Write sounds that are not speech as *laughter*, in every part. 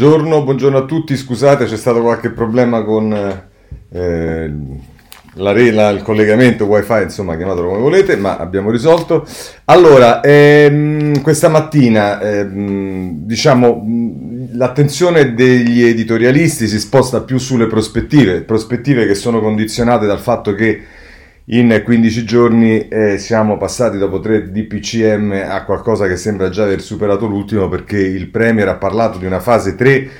Buongiorno, buongiorno, a tutti, scusate c'è stato qualche problema con eh, la, la, il collegamento wifi, insomma chiamatelo come volete, ma abbiamo risolto. Allora, ehm, questa mattina ehm, diciamo l'attenzione degli editorialisti si sposta più sulle prospettive, prospettive che sono condizionate dal fatto che in 15 giorni eh, siamo passati dopo tre DPCM a qualcosa che sembra già aver superato l'ultimo perché il Premier ha parlato di una fase 3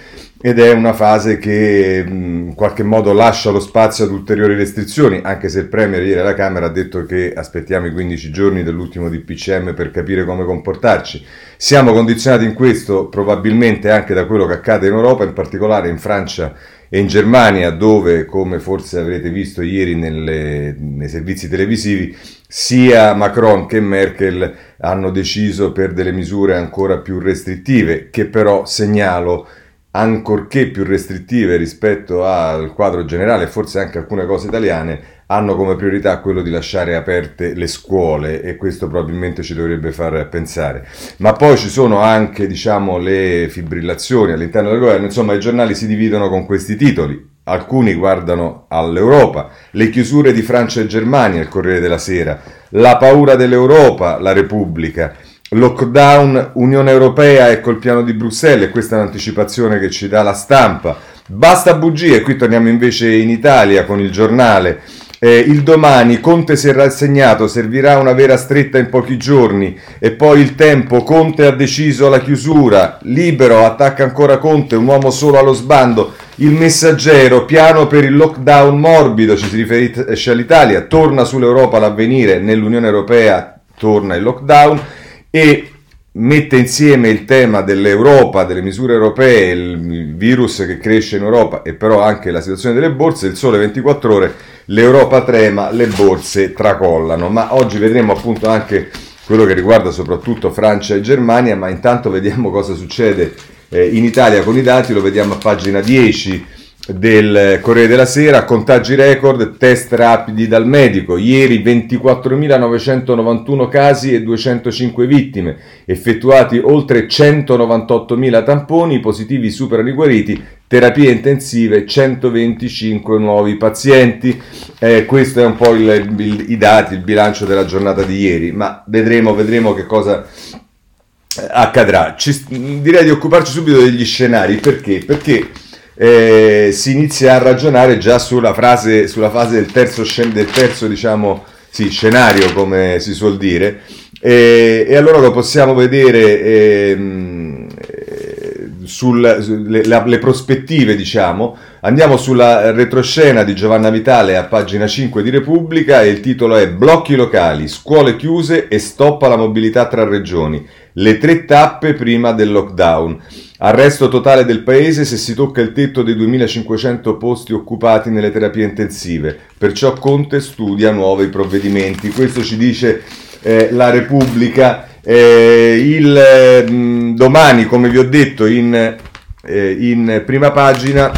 ed è una fase che in qualche modo lascia lo spazio ad ulteriori restrizioni, anche se il Premier ieri alla Camera ha detto che aspettiamo i 15 giorni dell'ultimo DPCM per capire come comportarci. Siamo condizionati in questo probabilmente anche da quello che accade in Europa, in particolare in Francia e in Germania, dove, come forse avrete visto ieri nelle, nei servizi televisivi, sia Macron che Merkel hanno deciso per delle misure ancora più restrittive, che però segnalo ancorché più restrittive rispetto al quadro generale, forse anche alcune cose italiane, hanno come priorità quello di lasciare aperte le scuole e questo probabilmente ci dovrebbe far pensare. Ma poi ci sono anche, diciamo, le fibrillazioni all'interno del governo, insomma i giornali si dividono con questi titoli. Alcuni guardano all'Europa, le chiusure di Francia e Germania, il Corriere della Sera, la paura dell'Europa, la Repubblica, lockdown, Unione Europea, ecco il piano di Bruxelles, questa è un'anticipazione che ci dà la stampa. Basta bugie, qui torniamo invece in Italia con il giornale. Eh, il domani Conte si è rassegnato, servirà una vera stretta in pochi giorni. E poi il tempo, Conte ha deciso la chiusura, libero, attacca ancora Conte, un uomo solo allo sbando, il messaggero, piano per il lockdown morbido, ci si riferisce all'Italia, torna sull'Europa l'avvenire, nell'Unione Europea torna il lockdown e mette insieme il tema dell'Europa, delle misure europee, il virus che cresce in Europa e però anche la situazione delle borse, il sole 24 ore, l'Europa trema, le borse tracollano, ma oggi vedremo appunto anche quello che riguarda soprattutto Francia e Germania, ma intanto vediamo cosa succede eh, in Italia con i dati, lo vediamo a pagina 10 del Corriere della Sera, contagi record, test rapidi dal medico, ieri 24.991 casi e 205 vittime, effettuati oltre 198.000 tamponi, positivi superano i guariti, terapie intensive 125 nuovi pazienti. Eh, questo è un po' il, il, i dati, il bilancio della giornata di ieri, ma vedremo, vedremo che cosa eh, accadrà. Ci, direi di occuparci subito degli scenari, perché? Perché eh, si inizia a ragionare già sulla, frase, sulla fase del terzo, del terzo diciamo, sì, scenario, come si suol dire, e, e allora lo possiamo vedere ehm, eh, sulle le prospettive, diciamo. Andiamo sulla retroscena di Giovanna Vitale a pagina 5 di Repubblica e il titolo è Blocchi locali, scuole chiuse e stop alla mobilità tra regioni. Le tre tappe prima del lockdown. Arresto totale del paese se si tocca il tetto dei 2500 posti occupati nelle terapie intensive, perciò Conte studia nuovi provvedimenti. Questo ci dice eh, la Repubblica. Eh, il, mm, domani, come vi ho detto, in, eh, in prima pagina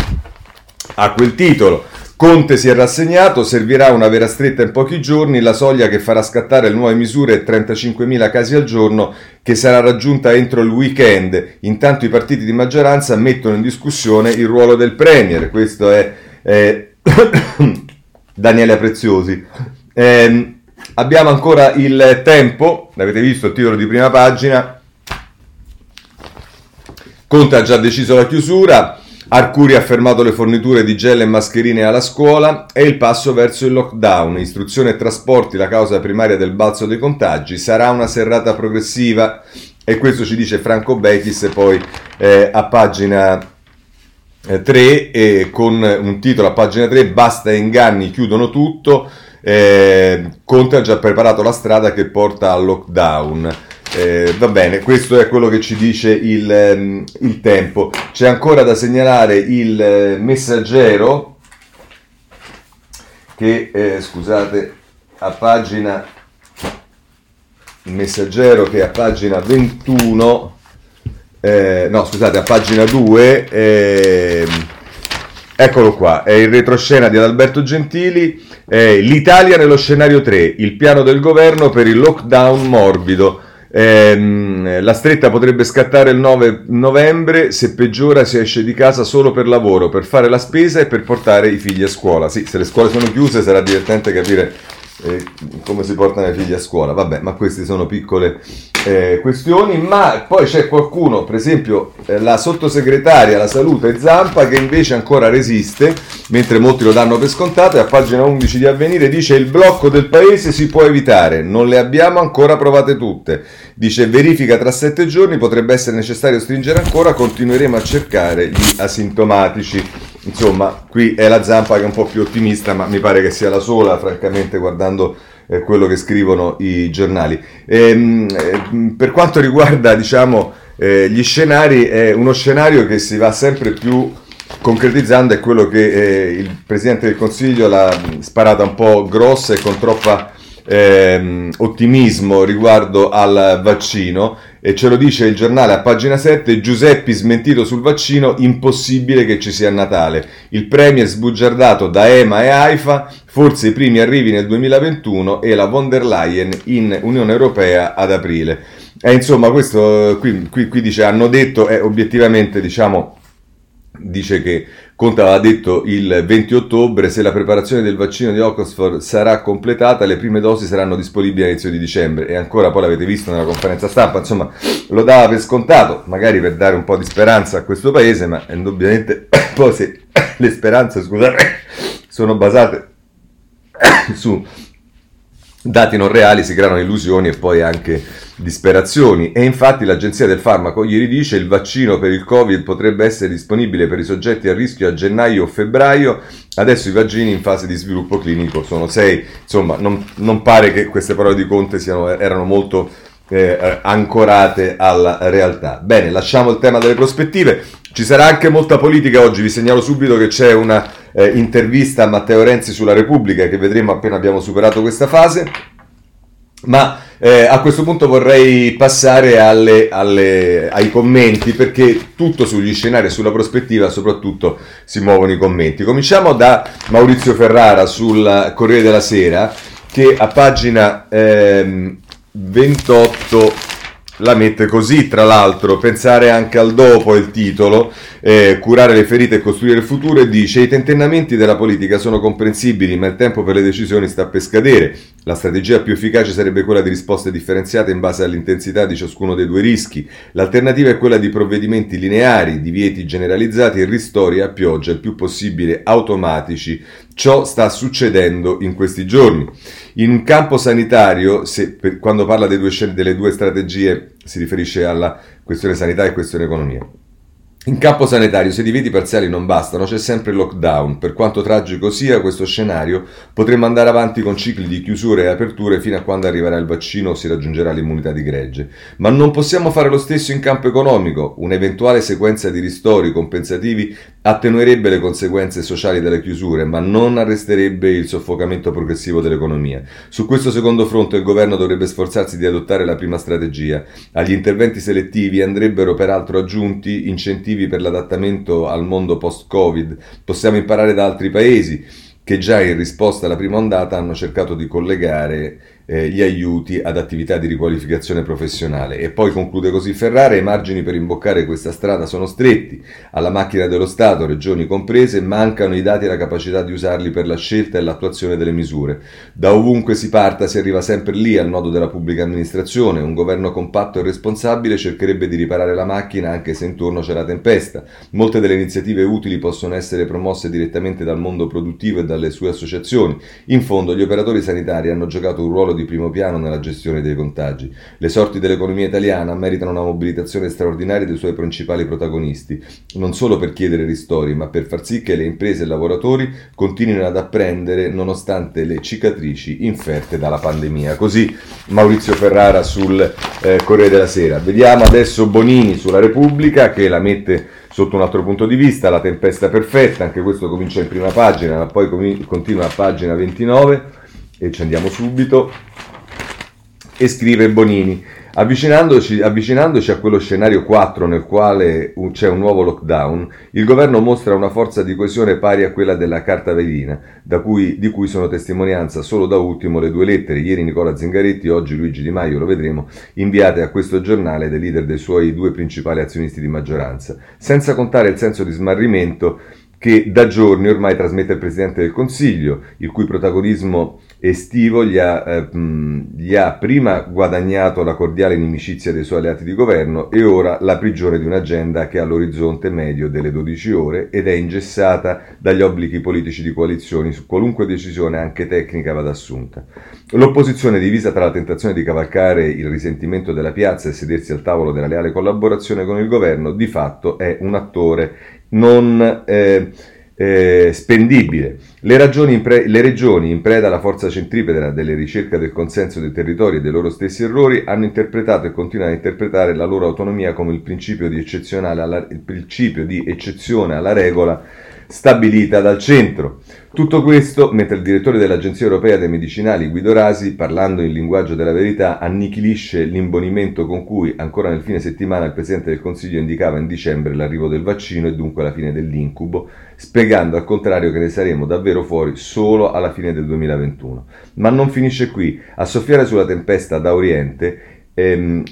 a quel titolo. Conte si è rassegnato, servirà una vera stretta in pochi giorni, la soglia che farà scattare le nuove misure è 35.000 casi al giorno che sarà raggiunta entro il weekend. Intanto i partiti di maggioranza mettono in discussione il ruolo del Premier, questo è eh, *coughs* Daniele Preziosi. Eh, abbiamo ancora il tempo, l'avete visto il titolo di prima pagina. Conte ha già deciso la chiusura, Arcuri ha fermato le forniture di gel e mascherine alla scuola e il passo verso il lockdown. Istruzione e trasporti, la causa primaria del balzo dei contagi. Sarà una serrata progressiva e questo ci dice Franco Bechis poi eh, a pagina 3 eh, con un titolo a pagina 3 basta inganni, chiudono tutto. Eh, Conte ha già preparato la strada che porta al lockdown. Eh, va bene, questo è quello che ci dice il, ehm, il tempo. C'è ancora da segnalare il eh, messaggero che, eh, scusate, a pagina il messaggero che a pagina 21 eh, no scusate a pagina 2 eh, eccolo qua è il retroscena di Adalberto Gentili eh, l'Italia nello scenario 3 il piano del governo per il lockdown morbido Ehm, la stretta potrebbe scattare il 9 novembre, se peggiora si esce di casa solo per lavoro, per fare la spesa e per portare i figli a scuola. Sì, se le scuole sono chiuse sarà divertente capire come si portano i figli a scuola. Vabbè, ma queste sono piccole eh, questioni. Ma poi c'è qualcuno, per esempio eh, la sottosegretaria alla salute Zampa, che invece ancora resiste, mentre molti lo danno per scontato, e a pagina 11 di Avvenire dice il blocco del paese si può evitare, non le abbiamo ancora provate tutte. Dice verifica tra sette giorni, potrebbe essere necessario stringere ancora, continueremo a cercare gli asintomatici. Insomma, qui è la zampa che è un po' più ottimista, ma mi pare che sia la sola, francamente, guardando eh, quello che scrivono i giornali. Ehm, eh, per quanto riguarda, diciamo, eh, gli scenari, è uno scenario che si va sempre più concretizzando, è quello che eh, il Presidente del Consiglio l'ha sparata un po' grossa e con troppa ehm, ottimismo riguardo al vaccino e ce lo dice il giornale a pagina 7, Giuseppi smentito sul vaccino, impossibile che ci sia Natale. Il Premier sbugiardato da EMA e AIFA, forse i primi arrivi nel 2021 e la von der Leyen in Unione Europea ad aprile. E insomma, questo qui, qui, qui dice, hanno detto, è obiettivamente diciamo dice che Conte aveva detto il 20 ottobre se la preparazione del vaccino di Oxford sarà completata le prime dosi saranno disponibili all'inizio di dicembre. E ancora poi l'avete visto nella conferenza stampa insomma lo dava per scontato magari per dare un po' di speranza a questo paese ma indubbiamente *coughs* poi se *coughs* le speranze scusate *coughs* sono basate su dati non reali si creano illusioni e poi anche disperazioni. E infatti l'agenzia del farmaco ieri dice il vaccino per il covid potrebbe essere disponibile per i soggetti a rischio a gennaio o febbraio. Adesso i vaccini in fase di sviluppo clinico sono sei. Insomma non, non pare che queste parole di Conte siano, erano molto eh, ancorate alla realtà. Bene lasciamo il tema delle prospettive. Ci sarà anche molta politica oggi. Vi segnalo subito che c'è una eh, intervista a Matteo Renzi sulla Repubblica che vedremo appena abbiamo superato questa fase. Ma eh, a questo punto vorrei passare alle, alle, ai commenti perché tutto sugli scenari e sulla prospettiva soprattutto si muovono i commenti. Cominciamo da Maurizio Ferrara sul Corriere della Sera che a pagina eh, 28 la mette così, tra l'altro, pensare anche al dopo il titolo, eh, curare le ferite e costruire il futuro e dice i tentennamenti della politica sono comprensibili ma il tempo per le decisioni sta per scadere, la strategia più efficace sarebbe quella di risposte differenziate in base all'intensità di ciascuno dei due rischi, l'alternativa è quella di provvedimenti lineari, divieti generalizzati e ristori a pioggia il più possibile automatici, ciò sta succedendo in questi giorni. In campo sanitario, se, per, quando parla due, delle due strategie, si riferisce alla questione sanità e questione economia. In campo sanitario, se i divieti parziali non bastano, c'è sempre il lockdown. Per quanto tragico sia questo scenario, potremmo andare avanti con cicli di chiusure e aperture fino a quando arriverà il vaccino o si raggiungerà l'immunità di gregge. Ma non possiamo fare lo stesso in campo economico. Un'eventuale sequenza di ristori compensativi attenuerebbe le conseguenze sociali delle chiusure, ma non arresterebbe il soffocamento progressivo dell'economia. Su questo secondo fronte il governo dovrebbe sforzarsi di adottare la prima strategia. Agli interventi selettivi andrebbero peraltro aggiunti incentivi per l'adattamento al mondo post-Covid, possiamo imparare da altri paesi che già in risposta alla prima ondata hanno cercato di collegare eh, gli aiuti ad attività di riqualificazione professionale. E poi conclude così Ferrara, i margini per imboccare questa strada sono stretti, alla macchina dello Stato, regioni comprese, mancano i dati e la capacità di usarli per la scelta e l'attuazione delle misure. Da ovunque si parta si arriva sempre lì al nodo della pubblica amministrazione, un governo compatto e responsabile cercherebbe di riparare la macchina anche se intorno c'è la tempesta. Molte delle iniziative utili possono essere promosse direttamente dal mondo produttivo e dalle sue associazioni. In fondo gli operatori sanitari hanno giocato un ruolo ruolo di primo piano nella gestione dei contagi. Le sorti dell'economia italiana meritano una mobilitazione straordinaria dei suoi principali protagonisti, non solo per chiedere ristori, ma per far sì che le imprese e i lavoratori continuino ad apprendere nonostante le cicatrici inferte dalla pandemia. Così Maurizio Ferrara sul eh, Corriere della Sera. Vediamo adesso Bonini sulla Repubblica che la mette sotto un altro punto di vista, la tempesta perfetta, anche questo comincia in prima pagina, ma poi continua a pagina 29 e ci andiamo subito, e scrive Bonini. Avvicinandoci, avvicinandoci, a quello scenario 4 nel quale c'è un nuovo lockdown, il governo mostra una forza di coesione pari a quella della Carta Velina, cui, di cui sono testimonianza solo da ultimo le due lettere, ieri Nicola Zingaretti, oggi Luigi Di Maio, lo vedremo, inviate a questo giornale dai leader dei suoi due principali azionisti di maggioranza, senza contare il senso di smarrimento che da giorni ormai trasmette il Presidente del Consiglio, il cui protagonismo estivo gli ha, eh, gli ha, prima guadagnato la cordiale inimicizia dei suoi alleati di governo e ora la prigione di un'agenda che ha l'orizzonte medio delle 12 ore ed è ingessata dagli obblighi politici di coalizioni su qualunque decisione anche tecnica vada assunta. L'opposizione divisa tra la tentazione di cavalcare il risentimento della piazza e sedersi al tavolo della leale collaborazione con il governo di fatto è un attore non... Eh, eh, spendibile. Le, pre- le, regioni, in preda alla forza centripeta delle ricerche del consenso dei territori e dei loro stessi errori, hanno interpretato e continuano a interpretare la loro autonomia come il principio di, alla, il principio di eccezione alla regola stabilita dal centro. Tutto questo mentre il direttore dell'Agenzia Europea dei Medicinali, Guido Rasi, parlando in linguaggio della verità, annichilisce l'imbonimento con cui ancora nel fine settimana il Presidente del Consiglio indicava in dicembre l'arrivo del vaccino e dunque la fine dell'incubo, spiegando al contrario che ne saremo davvero fuori solo alla fine del 2021. Ma non finisce qui. A soffiare sulla tempesta da Oriente, ehm,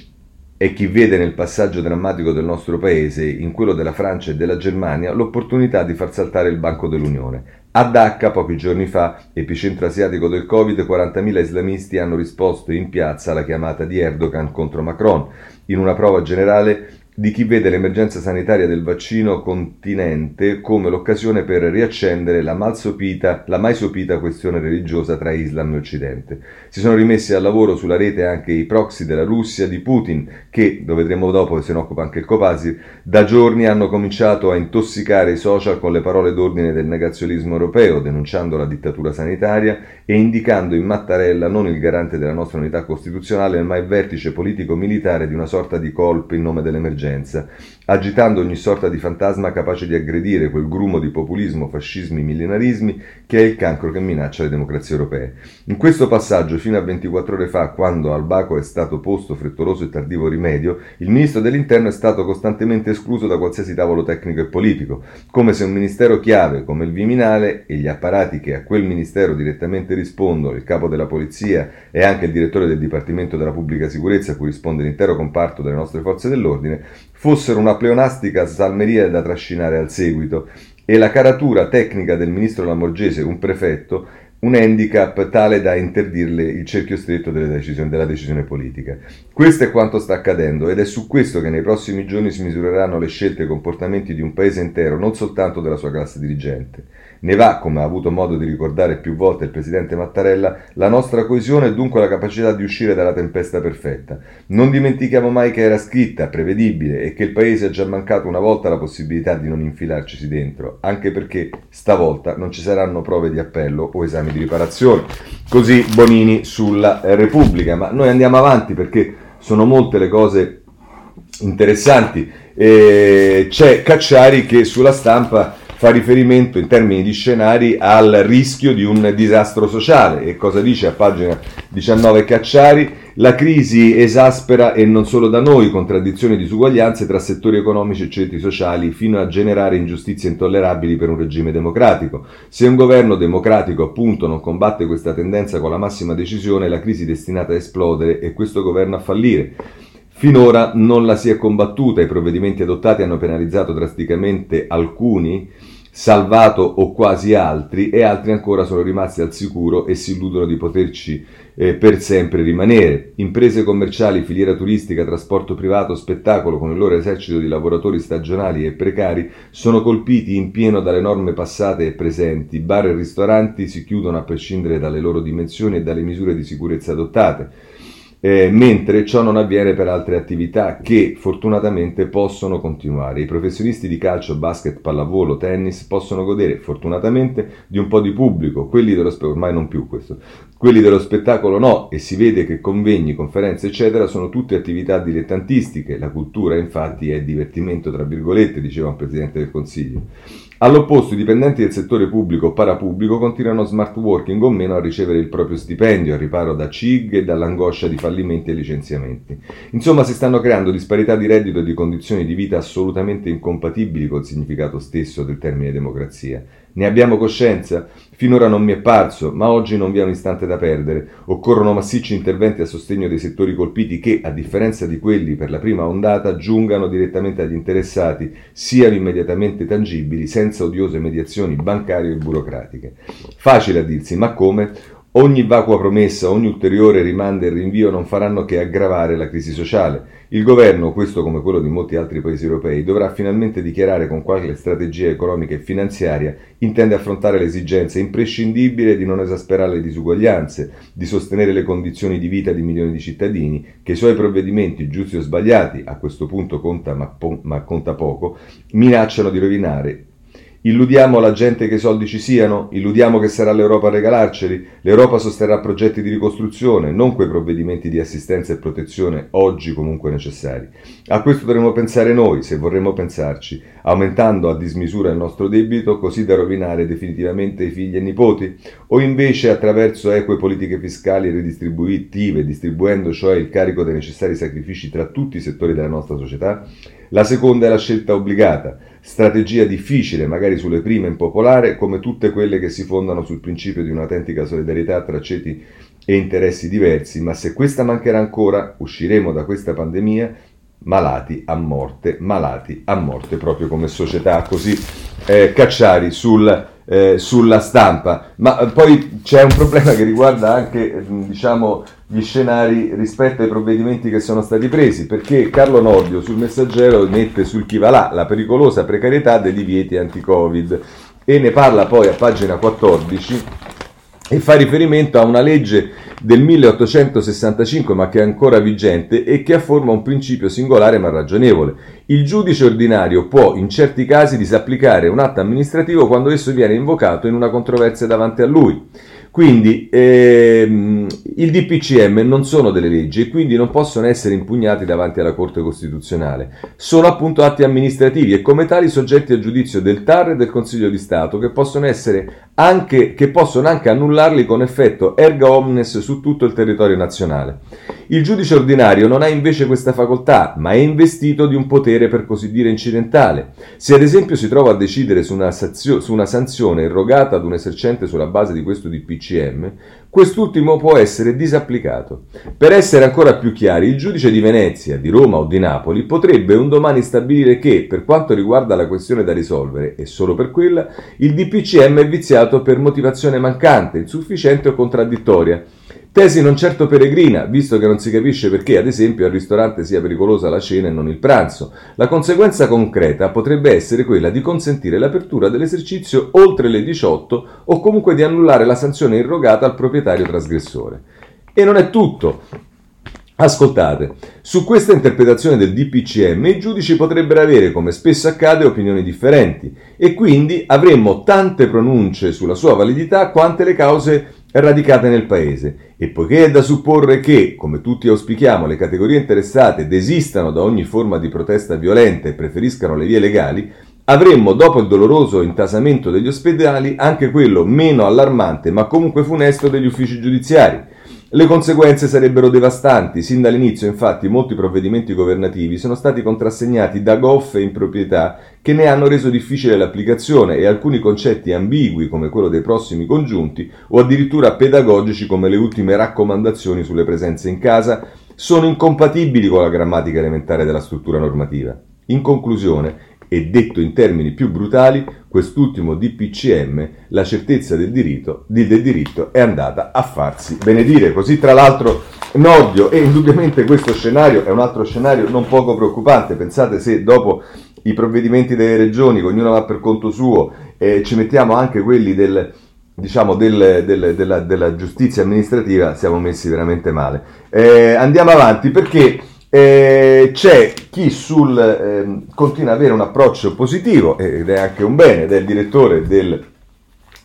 e chi vede nel passaggio drammatico del nostro paese, in quello della Francia e della Germania, l'opportunità di far saltare il banco dell'Unione. A Dhaka, pochi giorni fa, epicentro asiatico del Covid, 40.000 islamisti hanno risposto in piazza alla chiamata di Erdogan contro Macron, in una prova generale di chi vede l'emergenza sanitaria del vaccino continente come l'occasione per riaccendere la, malsopita, la mai sopita questione religiosa tra Islam e Occidente. Si sono rimessi al lavoro sulla rete anche i proxy della Russia di Putin, che, lo vedremo dopo, se ne occupa anche il Copasir, da giorni hanno cominciato a intossicare i social con le parole d'ordine del negazionismo europeo, denunciando la dittatura sanitaria e indicando in Mattarella non il garante della nostra unità costituzionale, ma il vertice politico-militare di una sorta di colpo in nome dell'emergenza emergenza, agitando ogni sorta di fantasma capace di aggredire quel grumo di populismo, fascismi, millenarismi che è il cancro che minaccia le democrazie europee. In questo passaggio, fino a 24 ore fa, quando al Baco è stato posto frettoloso e tardivo rimedio, il ministro dell'Interno è stato costantemente escluso da qualsiasi tavolo tecnico e politico, come se un ministero chiave come il Viminale e gli apparati che a quel ministero direttamente rispondono, il capo della polizia e anche il direttore del Dipartimento della Pubblica Sicurezza a cui risponde l'intero comparto delle nostre forze dell'ordine, fossero una pleonastica salmeria da trascinare al seguito e la caratura tecnica del ministro Lamorgese, un prefetto, un handicap tale da interdirle il cerchio stretto decisioni, della decisione politica. Questo è quanto sta accadendo ed è su questo che nei prossimi giorni si misureranno le scelte e i comportamenti di un paese intero, non soltanto della sua classe dirigente. Ne va, come ha avuto modo di ricordare più volte il presidente Mattarella, la nostra coesione e dunque la capacità di uscire dalla tempesta perfetta. Non dimentichiamo mai che era scritta, prevedibile e che il paese ha già mancato una volta la possibilità di non infilarcisi dentro, anche perché stavolta non ci saranno prove di appello o esami di riparazione. Così Bonini sulla Repubblica, ma noi andiamo avanti perché sono molte le cose interessanti. E c'è Cacciari che sulla stampa fa riferimento in termini di scenari al rischio di un disastro sociale. E cosa dice a pagina 19 Cacciari? La crisi esaspera e non solo da noi contraddizioni e disuguaglianze tra settori economici e centri sociali fino a generare ingiustizie intollerabili per un regime democratico. Se un governo democratico appunto non combatte questa tendenza con la massima decisione, la crisi è destinata a esplodere e questo governo a fallire. Finora non la si è combattuta, i provvedimenti adottati hanno penalizzato drasticamente alcuni, salvato o quasi altri, e altri ancora sono rimasti al sicuro e si illudono di poterci eh, per sempre rimanere. Imprese commerciali, filiera turistica, trasporto privato, spettacolo con il loro esercito di lavoratori stagionali e precari sono colpiti in pieno dalle norme passate e presenti. Bar e ristoranti si chiudono a prescindere dalle loro dimensioni e dalle misure di sicurezza adottate eh, mentre ciò non avviene per altre attività che fortunatamente possono continuare. I professionisti di calcio, basket, pallavolo, tennis possono godere fortunatamente di un po' di pubblico, quelli dello spettacolo, ormai non più questo, quelli dello spettacolo no, e si vede che convegni, conferenze, eccetera, sono tutte attività dilettantistiche. La cultura, infatti, è divertimento, tra virgolette, diceva un Presidente del Consiglio. All'opposto, i dipendenti del settore pubblico o parapubblico continuano smart working o meno a ricevere il proprio stipendio, a riparo da CIG e dall'angoscia di fallimenti e licenziamenti. Insomma, si stanno creando disparità di reddito e di condizioni di vita assolutamente incompatibili col significato stesso del termine democrazia. Ne abbiamo coscienza? Finora non mi è parso, ma oggi non vi è un istante da perdere. Occorrono massicci interventi a sostegno dei settori colpiti che, a differenza di quelli per la prima ondata, giungano direttamente agli interessati, siano immediatamente tangibili, senza odiose mediazioni bancarie e burocratiche. Facile a dirsi, ma come? Ogni vacua promessa, ogni ulteriore rimando e rinvio non faranno che aggravare la crisi sociale. Il governo, questo come quello di molti altri paesi europei, dovrà finalmente dichiarare con quale strategia economica e finanziaria intende affrontare l'esigenza imprescindibile di non esasperare le disuguaglianze, di sostenere le condizioni di vita di milioni di cittadini, che i suoi provvedimenti, giusti o sbagliati, a questo punto conta ma, po- ma conta poco, minacciano di rovinare Illudiamo la gente che i soldi ci siano? Illudiamo che sarà l'Europa a regalarceli? L'Europa sosterrà progetti di ricostruzione, non quei provvedimenti di assistenza e protezione oggi comunque necessari. A questo dovremmo pensare noi, se vorremmo pensarci, aumentando a dismisura il nostro debito così da rovinare definitivamente i figli e nipoti? O invece attraverso eque politiche fiscali ridistributive, distribuendo cioè il carico dei necessari sacrifici tra tutti i settori della nostra società? La seconda è la scelta obbligata. Strategia difficile, magari sulle prime impopolare, come tutte quelle che si fondano sul principio di un'autentica solidarietà tra ceti e interessi diversi, ma se questa mancherà ancora, usciremo da questa pandemia malati a morte, malati a morte proprio come società, così eh, Cacciari sul, eh, sulla stampa. Ma eh, poi c'è un problema che riguarda anche diciamo, gli scenari rispetto ai provvedimenti che sono stati presi, perché Carlo Nordio sul messaggero mette sul chi va là la pericolosa precarietà dei divieti anti-Covid e ne parla poi a pagina 14 e fa riferimento a una legge del 1865 ma che è ancora vigente e che afforma un principio singolare ma ragionevole. Il giudice ordinario può in certi casi disapplicare un atto amministrativo quando esso viene invocato in una controversia davanti a lui. Quindi ehm, il DPCM non sono delle leggi e quindi non possono essere impugnati davanti alla Corte Costituzionale. Sono appunto atti amministrativi e come tali soggetti a giudizio del TAR e del Consiglio di Stato che possono, anche, che possono anche annullarli con effetto erga omnes su tutto il territorio nazionale. Il giudice ordinario non ha invece questa facoltà, ma è investito di un potere per così dire incidentale. Se ad esempio si trova a decidere su una, sazio, su una sanzione erogata ad un esercente sulla base di questo DPCM, quest'ultimo può essere disapplicato. Per essere ancora più chiari, il giudice di Venezia, di Roma o di Napoli potrebbe un domani stabilire che, per quanto riguarda la questione da risolvere, e solo per quella, il DPCM è viziato per motivazione mancante, insufficiente o contraddittoria Tesi non certo peregrina, visto che non si capisce perché, ad esempio, al ristorante sia pericolosa la cena e non il pranzo. La conseguenza concreta potrebbe essere quella di consentire l'apertura dell'esercizio oltre le 18 o comunque di annullare la sanzione irrogata al proprietario trasgressore. E non è tutto. Ascoltate, su questa interpretazione del DPCM i giudici potrebbero avere, come spesso accade, opinioni differenti e quindi avremmo tante pronunce sulla sua validità quante le cause radicate nel Paese. E poiché è da supporre che, come tutti auspichiamo, le categorie interessate desistano da ogni forma di protesta violenta e preferiscano le vie legali, avremmo, dopo il doloroso intasamento degli ospedali, anche quello meno allarmante ma comunque funesto degli uffici giudiziari, le conseguenze sarebbero devastanti. Sin dall'inizio, infatti, molti provvedimenti governativi sono stati contrassegnati da goffe improprietà che ne hanno reso difficile l'applicazione e alcuni concetti ambigui, come quello dei prossimi congiunti, o addirittura pedagogici, come le ultime raccomandazioni sulle presenze in casa, sono incompatibili con la grammatica elementare della struttura normativa. In conclusione, e detto in termini più brutali, quest'ultimo DPCM, la certezza del diritto, del diritto è andata a farsi benedire. Così tra l'altro Nordio e indubbiamente questo scenario è un altro scenario non poco preoccupante. Pensate se dopo i provvedimenti delle regioni, ognuno va per conto suo, eh, ci mettiamo anche quelli del, diciamo, del, del, della, della, giustizia amministrativa, siamo messi veramente male. Eh, andiamo avanti perché eh, c'è chi sul, eh, continua ad avere un approccio positivo, ed è anche un bene, ed è il direttore del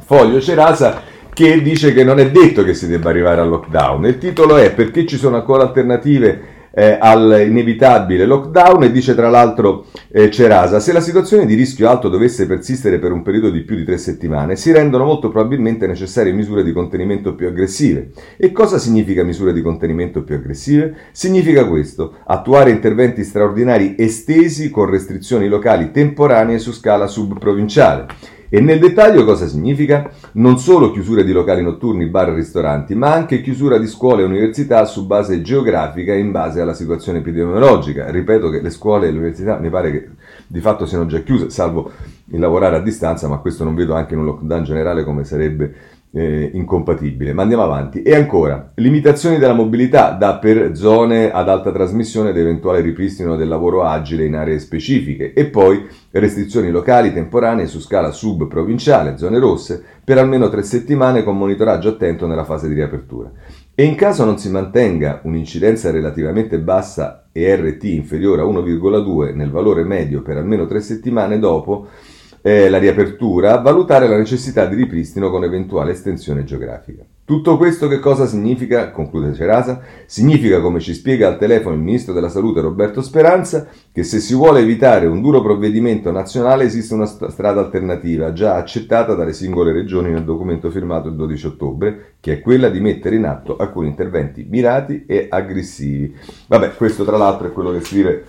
Foglio Cerasa, che dice che non è detto che si debba arrivare al lockdown. Il titolo è Perché ci sono ancora alternative eh, all'inevitabile lockdown e dice tra l'altro eh, Cerasa, se la situazione di rischio alto dovesse persistere per un periodo di più di tre settimane, si rendono molto probabilmente necessarie misure di contenimento più aggressive. E cosa significa misure di contenimento più aggressive? Significa questo, attuare interventi straordinari estesi con restrizioni locali temporanee su scala subprovinciale. E nel dettaglio cosa significa? Non solo chiusura di locali notturni, bar e ristoranti, ma anche chiusura di scuole e università su base geografica in base alla situazione epidemiologica. Ripeto che le scuole e le università mi pare che di fatto siano già chiuse, salvo il lavorare a distanza, ma questo non vedo anche in un lockdown generale come sarebbe eh, incompatibile. Ma andiamo avanti. E ancora, limitazioni della mobilità da per zone ad alta trasmissione ed eventuale ripristino del lavoro agile in aree specifiche e poi restrizioni locali temporanee su scala subprovinciale, zone rosse, per almeno tre settimane con monitoraggio attento nella fase di riapertura. E in caso non si mantenga un'incidenza relativamente bassa e RT inferiore a 1,2 nel valore medio per almeno tre settimane dopo, eh, la riapertura, valutare la necessità di ripristino con eventuale estensione geografica. Tutto questo che cosa significa? Conclude Cerasa. Significa, come ci spiega al telefono il ministro della Salute Roberto Speranza, che se si vuole evitare un duro provvedimento nazionale esiste una strada alternativa, già accettata dalle singole regioni nel documento firmato il 12 ottobre, che è quella di mettere in atto alcuni interventi mirati e aggressivi. Vabbè, questo tra l'altro è quello che scrive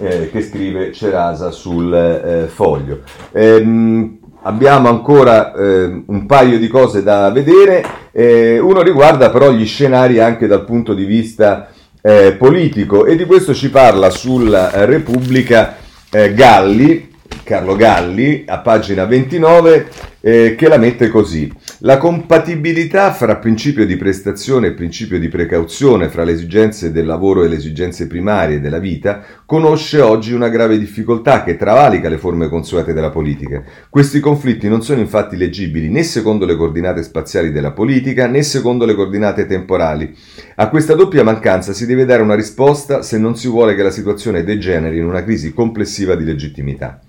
eh, che scrive Cerasa sul eh, foglio. Ehm, abbiamo ancora eh, un paio di cose da vedere, eh, uno riguarda però gli scenari anche dal punto di vista eh, politico e di questo ci parla sulla Repubblica eh, Galli, Carlo Galli, a pagina 29, che la mette così. La compatibilità fra principio di prestazione e principio di precauzione, fra le esigenze del lavoro e le esigenze primarie della vita, conosce oggi una grave difficoltà che travalica le forme consuete della politica. Questi conflitti non sono infatti leggibili né secondo le coordinate spaziali della politica né secondo le coordinate temporali. A questa doppia mancanza si deve dare una risposta se non si vuole che la situazione degeneri in una crisi complessiva di legittimità.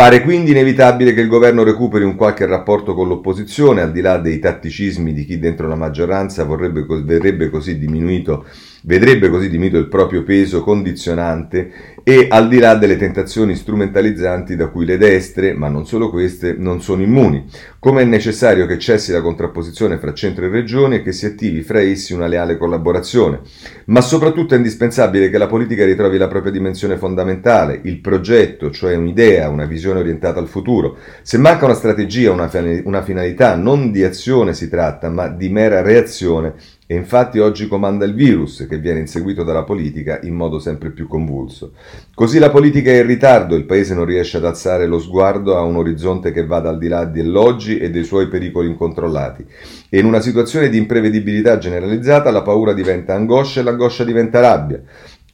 Pare quindi inevitabile che il governo recuperi un qualche rapporto con l'opposizione, al di là dei tatticismi di chi dentro la maggioranza vorrebbe, verrebbe così diminuito vedrebbe così diminuito il proprio peso condizionante e al di là delle tentazioni strumentalizzanti da cui le destre, ma non solo queste, non sono immuni. Come è necessario che cessi la contrapposizione fra centro e regioni e che si attivi fra essi una leale collaborazione. Ma soprattutto è indispensabile che la politica ritrovi la propria dimensione fondamentale, il progetto, cioè un'idea, una visione orientata al futuro. Se manca una strategia, una finalità, non di azione si tratta, ma di mera reazione, e infatti oggi comanda il virus che viene inseguito dalla politica in modo sempre più convulso. Così la politica è in ritardo, il paese non riesce ad alzare lo sguardo a un orizzonte che vada al di là dell'oggi e dei suoi pericoli incontrollati. E in una situazione di imprevedibilità generalizzata la paura diventa angoscia e l'angoscia diventa rabbia.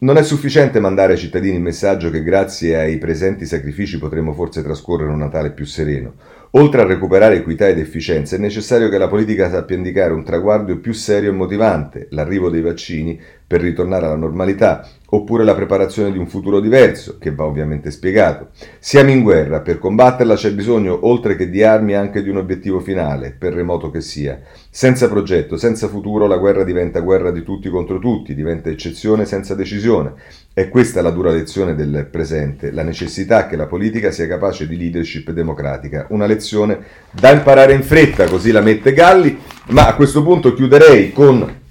Non è sufficiente mandare ai cittadini il messaggio che grazie ai presenti sacrifici potremo forse trascorrere un Natale più sereno. Oltre a recuperare equità ed efficienza, è necessario che la politica sappia indicare un traguardo più serio e motivante, l'arrivo dei vaccini per ritornare alla normalità, oppure la preparazione di un futuro diverso, che va ovviamente spiegato. Siamo in guerra, per combatterla c'è bisogno, oltre che di armi, anche di un obiettivo finale, per remoto che sia. Senza progetto, senza futuro, la guerra diventa guerra di tutti contro tutti, diventa eccezione senza decisione. È questa la dura lezione del presente, la necessità che la politica sia capace di leadership democratica. Una lezione da imparare in fretta, così la mette Galli, ma a questo punto chiuderei con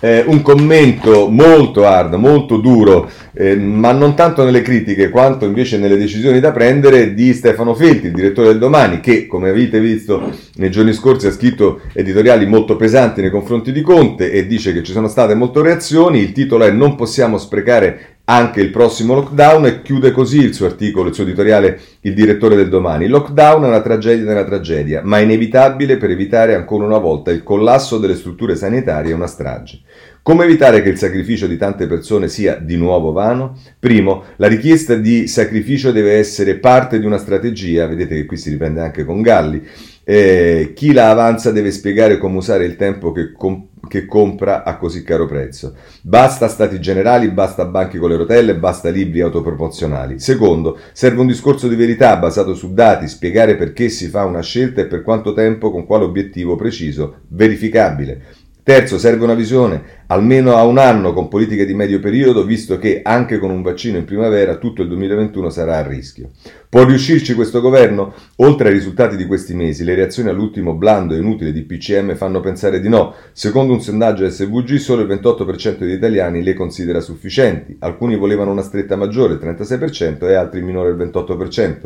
eh, un commento molto hard, molto duro, eh, ma non tanto nelle critiche quanto invece nelle decisioni da prendere di Stefano Felti, il direttore del Domani, che come avete visto nei giorni scorsi ha scritto editoriali molto pesanti nei confronti di Conte e dice che ci sono state molte reazioni. Il titolo è Non possiamo sprecare anche il prossimo lockdown e chiude così il suo articolo, il suo editoriale, il direttore del domani. Lockdown è una tragedia nella tragedia, ma inevitabile per evitare ancora una volta il collasso delle strutture sanitarie e una strage. Come evitare che il sacrificio di tante persone sia di nuovo vano? Primo, la richiesta di sacrificio deve essere parte di una strategia, vedete che qui si riprende anche con Galli, eh, chi la avanza deve spiegare come usare il tempo che, com- che, compra a così caro prezzo. Basta stati generali, basta banchi con le rotelle, basta libri autoproporzionali. Secondo, serve un discorso di verità basato su dati, spiegare perché si fa una scelta e per quanto tempo, con quale obiettivo preciso, verificabile. Terzo, serve una visione almeno a un anno con politiche di medio periodo, visto che anche con un vaccino in primavera tutto il 2021 sarà a rischio. Può riuscirci questo governo? Oltre ai risultati di questi mesi, le reazioni all'ultimo blando e inutile di PCM fanno pensare di no. Secondo un sondaggio SVG, solo il 28% degli italiani le considera sufficienti. Alcuni volevano una stretta maggiore, il 36%, e altri minore il 28%.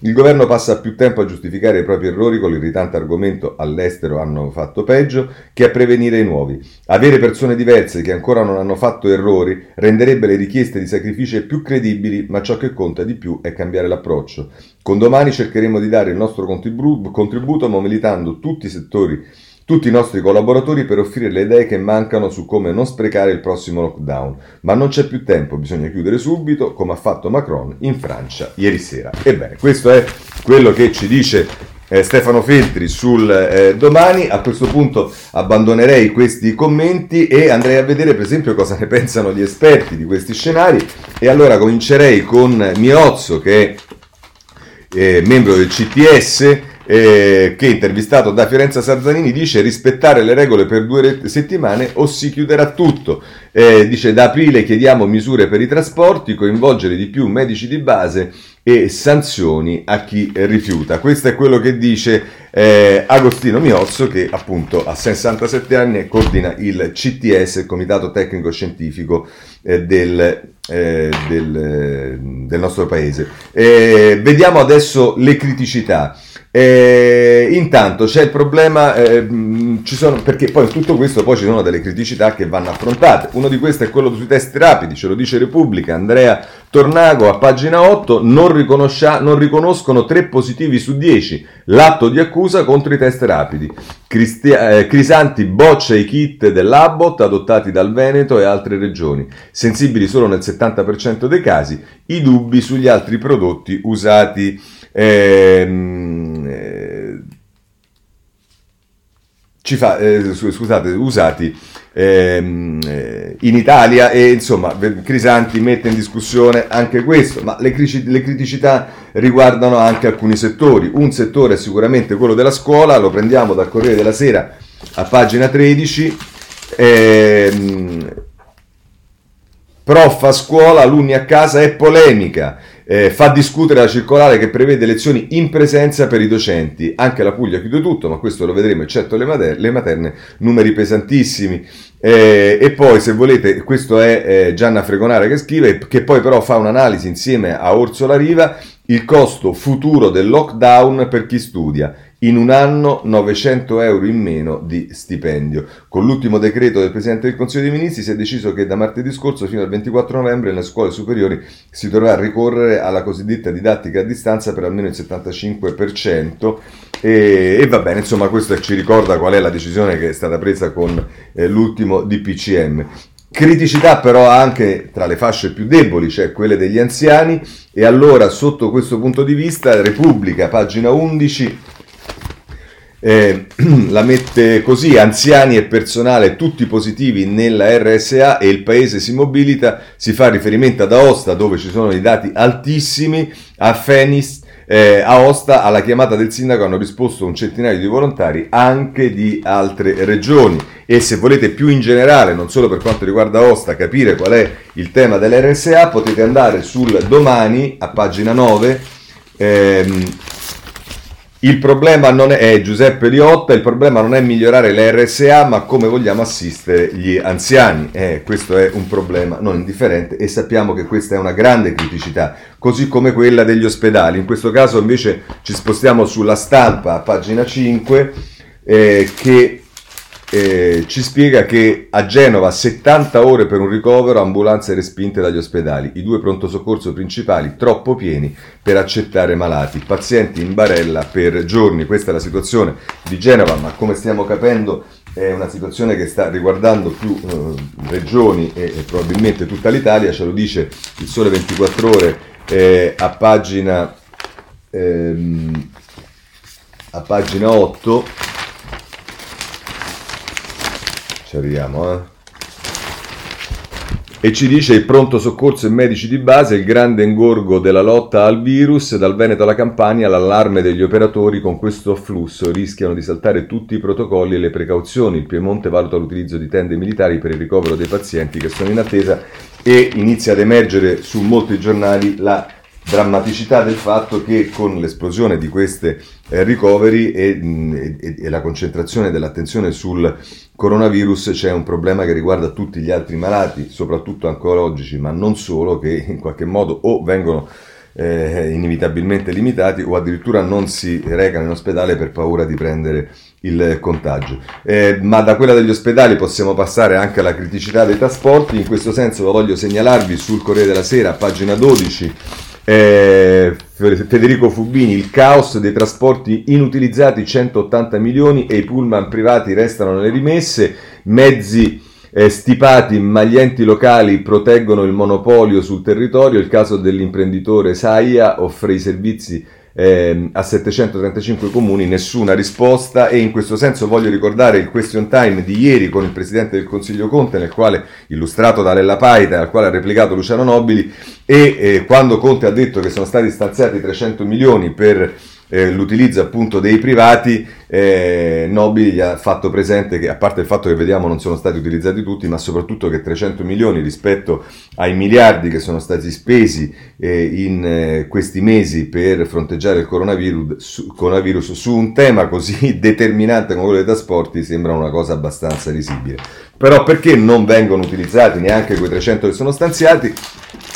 Il governo passa più tempo a giustificare i propri errori con l'irritante argomento all'estero hanno fatto peggio che a prevenire i nuovi. Avere persone diverse che ancora non hanno fatto errori renderebbe le richieste di sacrificio più credibili, ma ciò che conta di più è cambiare l'approccio approccio. Con domani cercheremo di dare il nostro contributo mobilitando tutti i settori, tutti i nostri collaboratori per offrire le idee che mancano su come non sprecare il prossimo lockdown. Ma non c'è più tempo, bisogna chiudere subito, come ha fatto Macron in Francia ieri sera. Ebbene, questo è quello che ci dice eh, Stefano Feltri sul eh, domani. A questo punto abbandonerei questi commenti e andrei a vedere per esempio cosa ne pensano gli esperti di questi scenari e allora comincerei con Miozzo che è eh, membro del CTS, eh, che intervistato da Fiorenza Sarzanini dice rispettare le regole per due settimane o si chiuderà tutto. Eh, dice da aprile chiediamo misure per i trasporti, coinvolgere di più medici di base e sanzioni a chi rifiuta. Questo è quello che dice eh, Agostino Miozzo che appunto a 67 anni coordina il CTS, il Comitato Tecnico Scientifico eh, del eh, del, del, nostro paese. Eh, vediamo adesso le criticità. Eh, intanto c'è il problema, eh, sono, perché poi in tutto questo poi ci sono delle criticità che vanno affrontate. Uno di questi è quello sui test rapidi, ce lo dice Repubblica, Andrea Tornago a pagina 8, non, non riconoscono 3 positivi su 10 l'atto di accusa contro i test rapidi. Cristi- eh, Crisanti boccia i kit dell'Abbot adottati dal Veneto e altre regioni, sensibili solo nel 70% dei casi, i dubbi sugli altri prodotti usati. Ehm, eh, fa, eh, scusate, usati ehm, eh, in Italia e insomma Crisanti mette in discussione anche questo, ma le, le, criticità riguardano anche alcuni settori. Un settore è sicuramente quello della scuola, lo prendiamo dal Corriere della Sera a pagina 13. Ehm, prof a scuola, alunni a casa è polemica eh, fa discutere la circolare che prevede lezioni in presenza per i docenti. Anche la Puglia chiude tutto, ma questo lo vedremo, eccetto le, mater- le materne, numeri pesantissimi. Eh, e poi, se volete, questo è eh, Gianna Fregonara che scrive, che poi però fa un'analisi insieme a Orsola Riva, il costo futuro del lockdown per chi studia in un anno 900 euro in meno di stipendio. Con l'ultimo decreto del Presidente del Consiglio dei Ministri si è deciso che da martedì scorso fino al 24 novembre nelle scuole superiori si dovrà ricorrere alla cosiddetta didattica a distanza per almeno il 75% e, e va bene, insomma questo ci ricorda qual è la decisione che è stata presa con eh, l'ultimo DPCM. Criticità però anche tra le fasce più deboli, cioè quelle degli anziani, e allora sotto questo punto di vista Repubblica, pagina 11, eh, *clears throat* la mette così, anziani e personale tutti positivi nella RSA e il paese si mobilita, si fa riferimento ad Aosta dove ci sono i dati altissimi, a Fenis, eh, Aosta alla chiamata del sindaco hanno risposto un centinaio di volontari anche di altre regioni. E se volete più in generale, non solo per quanto riguarda Aosta, capire qual è il tema dell'RSA potete andare sul domani a pagina 9 ehm, il problema non è, è Giuseppe Liotta, il problema non è migliorare le RSA, ma come vogliamo assistere gli anziani. Eh, questo è un problema non indifferente e sappiamo che questa è una grande criticità, così come quella degli ospedali. In questo caso invece ci spostiamo sulla stampa, pagina 5, eh, che eh, ci spiega che a Genova 70 ore per un ricovero, ambulanze respinte dagli ospedali, i due pronto soccorso principali troppo pieni per accettare malati, pazienti in barella per giorni. Questa è la situazione di Genova, ma come stiamo capendo è una situazione che sta riguardando più eh, regioni e, e, probabilmente tutta l'Italia, ce lo dice il Sole 24 ore eh, a pagina, ehm, a pagina 8 ci arriviamo, eh. e ci dice il pronto soccorso e medici di base, il grande ingorgo della lotta al virus, dal Veneto alla Campania, l'allarme degli operatori con questo afflusso, rischiano di saltare tutti i protocolli e le precauzioni. Il Piemonte valuta l'utilizzo di tende militari per il ricovero dei pazienti che sono in attesa e inizia ad emergere su molti giornali la drammaticità del fatto che con l'esplosione di questi eh, ricoveri e, e, e, la concentrazione dell'attenzione sul coronavirus c'è un problema che riguarda tutti gli altri malati, soprattutto oncologici, ma non solo, che in qualche modo o vengono eh, inevitabilmente limitati o addirittura non si recano in ospedale per paura di prendere il contagio. Eh, ma da quella degli ospedali possiamo passare anche alla criticità dei trasporti, in questo senso lo voglio segnalarvi sul Corriere della Sera, pagina 12 eh, Federico Fubini, il caos dei trasporti inutilizzati 180 milioni e i pullman privati restano nelle rimesse, mezzi eh, stipati ma gli enti locali proteggono il monopolio sul territorio, il caso dell'imprenditore Saia offre i servizi eh, a 735 comuni nessuna risposta e in questo senso voglio ricordare il question time di ieri con il Presidente del Consiglio Conte nel quale illustrato da Lella Paita al quale ha replicato Luciano Nobili e eh, quando Conte ha detto che sono stati stanziati 300 milioni per eh, l'utilizzo appunto dei privati, eh, Nobili gli ha fatto presente che a parte il fatto che vediamo non sono stati utilizzati tutti, ma soprattutto che 300 milioni rispetto ai miliardi che sono stati spesi eh, in eh, questi mesi per fronteggiare il coronavirus su, coronavirus su un tema così *laughs* determinante come quello dei trasporti sembra una cosa abbastanza risibile. Però perché non vengono utilizzati neanche quei 300 che sono stanziati?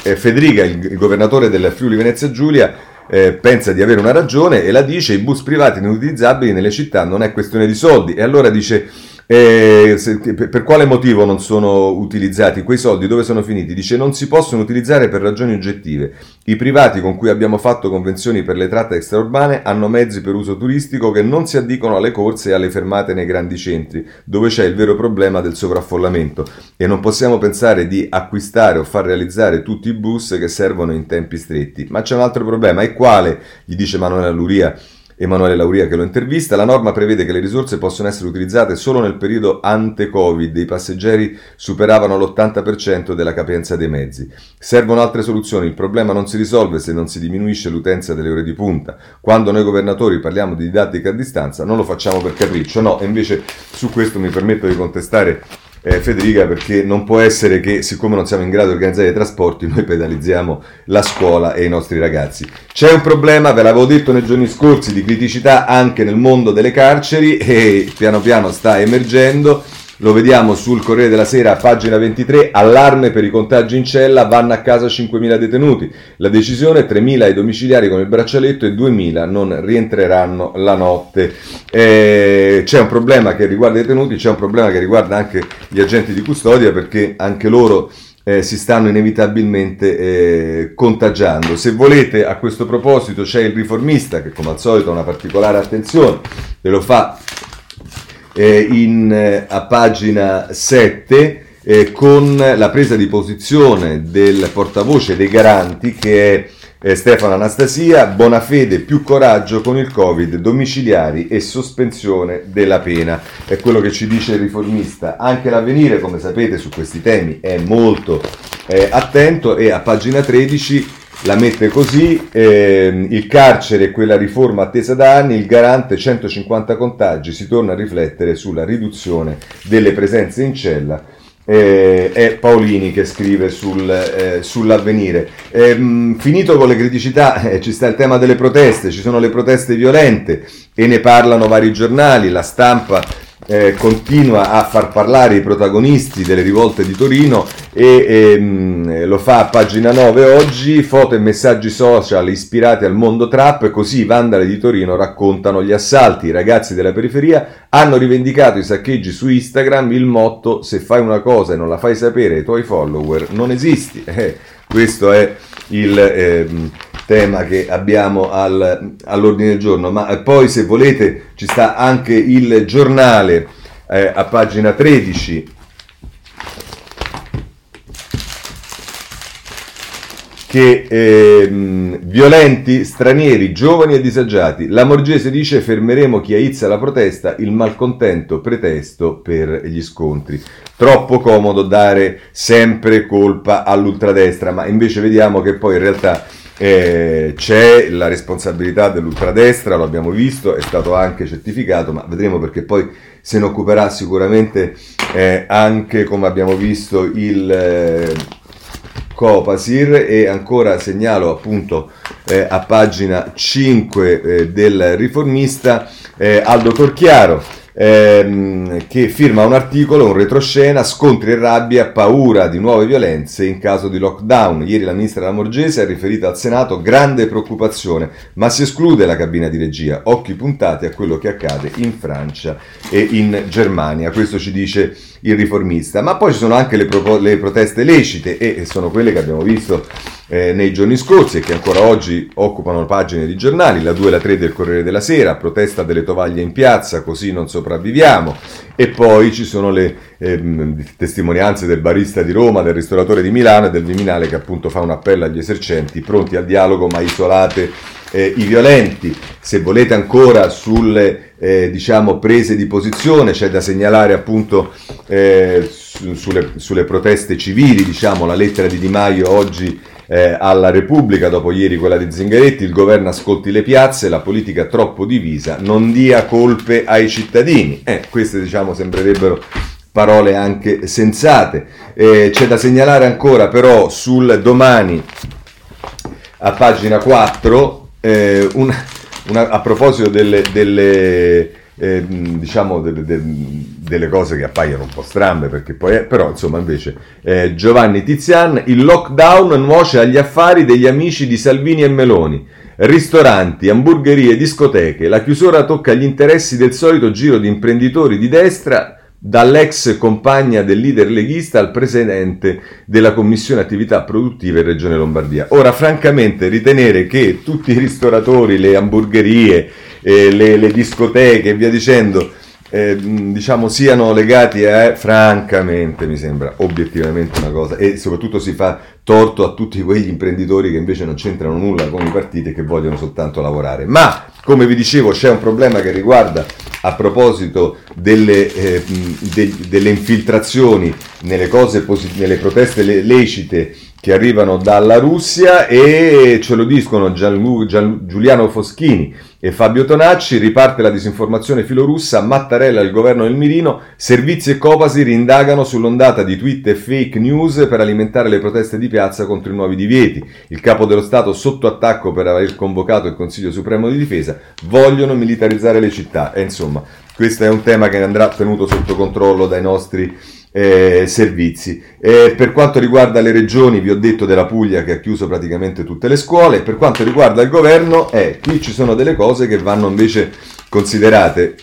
Eh, Federica, il, il governatore del Friuli Venezia Giulia, eh, pensa di avere una ragione e la dice, i bus privati inutilizzabili nelle città non è questione di soldi. E allora dice, eh, se, per quale motivo non sono utilizzati quei soldi? Dove sono finiti? Dice non si possono utilizzare per ragioni oggettive. I privati con cui abbiamo fatto convenzioni per le tratte extraurbane hanno mezzi per uso turistico che non si addicono alle corse e alle fermate nei grandi centri, dove c'è il vero problema del sovraffollamento. E non possiamo pensare di acquistare o far realizzare tutti i bus che servono in tempi stretti. Ma c'è un altro problema, e quale? Gli dice Manuela Luria Emanuele Lauria che lo intervista, la norma prevede che le risorse possono essere utilizzate solo nel periodo ante-Covid, i passeggeri superavano l'80% della capienza dei mezzi. Servono altre soluzioni, il problema non si risolve se non si diminuisce l'utenza delle ore di punta. Quando noi governatori parliamo di didattica a distanza non lo facciamo per capriccio, no, e invece su questo mi permetto di contestare eh, Federica perché non può essere che siccome non siamo in grado di organizzare i trasporti noi pedalizziamo la scuola e i nostri ragazzi. C'è un problema, ve l'avevo detto nei giorni scorsi, di criticità anche nel mondo delle carceri e piano piano sta emergendo lo vediamo sul Corriere della Sera, pagina 23, allarme per i contagi in cella, vanno a casa 5.000 detenuti. La decisione, 3.000 ai domiciliari con il braccialetto e 2.000 non rientreranno la notte. Eh, c'è un problema che riguarda i detenuti, c'è un problema che riguarda anche gli agenti di custodia perché anche loro... Eh, si stanno inevitabilmente eh, contagiando. Se volete, a questo proposito c'è il riformista che come al solito ha una particolare attenzione e lo fa eh, in, eh, a pagina 7 eh, con la presa di posizione del portavoce dei garanti che è eh, Stefano Anastasia, buona fede, più coraggio con il Covid, domiciliari e sospensione della pena. È quello che ci dice il riformista. Anche l'avvenire, come sapete, su questi temi è molto eh, attento e a pagina 13 la mette così, eh, il carcere è quella riforma attesa da anni, il garante 150 contagi, si torna a riflettere sulla riduzione delle presenze in cella. Eh, è Paolini che scrive sul, eh, sull'avvenire. Ehm, finito con le criticità, eh, ci sta il tema delle proteste, ci sono le proteste violente e ne parlano vari giornali, la stampa eh, continua a far parlare i protagonisti delle rivolte di Torino e ehm, lo fa a pagina 9 oggi, foto e messaggi social ispirati al mondo trap, così i vandali di Torino raccontano gli assalti, i ragazzi della periferia hanno rivendicato i saccheggi su Instagram, il motto se fai una cosa e non la fai sapere ai tuoi follower non esisti, *laughs* eh, questo è il... Ehm, tema che abbiamo al, all'ordine del giorno, ma poi se volete ci sta anche il giornale eh, a pagina 13 che eh, violenti, stranieri, giovani e disagiati. La Morgese dice fermeremo chi aizza la protesta, il malcontento pretesto per gli scontri. Troppo comodo dare sempre colpa all'ultradestra, ma invece vediamo che poi in realtà eh, c'è la responsabilità dell'ultradestra, lo abbiamo visto, è stato anche certificato, ma vedremo perché poi se ne occuperà sicuramente eh, anche, come abbiamo visto, il... Eh, Copasir. E ancora segnalo appunto eh, a pagina 5 eh, del riformista eh, Aldo Torchiaro ehm, che firma un articolo, un retroscena, scontri e rabbia, paura di nuove violenze in caso di lockdown. Ieri la ministra Lamorgese ha riferito al Senato grande preoccupazione, ma si esclude la cabina di regia, occhi puntati a quello che accade in Francia e in Germania. Questo ci dice il riformista. Ma poi ci sono anche le, pro- le proteste lecite e sono quelle che abbiamo visto eh, nei giorni scorsi e che ancora oggi occupano pagine di giornali, la 2 e la 3 del Corriere della Sera, protesta delle tovaglie in piazza, così non sopravviviamo, e poi ci sono le ehm, testimonianze del barista di Roma, del ristoratore di Milano e del Viminale che appunto fa un appello agli esercenti pronti al dialogo ma isolate eh, i violenti. Se volete ancora sulle eh, diciamo, prese di posizione, c'è da segnalare appunto eh, su, sulle, sulle, proteste civili, diciamo, la lettera di Di Maio oggi eh, alla Repubblica, dopo ieri quella di Zingaretti, il governo ascolti le piazze, la politica troppo divisa, non dia colpe ai cittadini. Eh, queste diciamo sembrerebbero parole anche sensate. Eh, c'è da segnalare ancora però sul domani a pagina 4 eh, una, una, a proposito delle, delle eh, diciamo de, de, delle cose che appaiono un po' strambe perché poi è, però insomma invece eh, Giovanni Tizian il lockdown nuoce agli affari degli amici di Salvini e Meloni. Ristoranti, hamburgerie, discoteche la chiusura tocca gli interessi del solito giro di imprenditori di destra dall'ex compagna del leader leghista al presidente della Commissione Attività Produttive Regione Lombardia. Ora, francamente, ritenere che tutti i ristoratori, le hamburgerie, eh, le, le, discoteche e via dicendo, eh, diciamo, siano legati a, francamente, mi sembra obiettivamente una cosa, e soprattutto si fa torto a tutti quegli imprenditori che invece non c'entrano nulla con i partiti e che vogliono soltanto lavorare. Ma, come vi dicevo, c'è un problema che riguarda a proposito delle, eh, de, delle infiltrazioni nelle, posit- nelle proteste le- lecite che arrivano dalla Russia e ce lo dicono Gian- Gian- Giuliano Foschini e Fabio Tonacci, riparte la disinformazione filorussa, Mattarella il governo del Mirino, servizi e Copasi rindagano sull'ondata di tweet e fake news per alimentare le proteste di piazza contro i nuovi divieti. Il capo dello Stato sotto attacco per aver convocato il Consiglio Supremo di Difesa, vogliono militarizzare le città. E insomma questo è un tema che andrà tenuto sotto controllo dai nostri eh, servizi. Eh, per quanto riguarda le regioni, vi ho detto della Puglia che ha chiuso praticamente tutte le scuole. Per quanto riguarda il governo, eh, qui ci sono delle cose che vanno invece considerate.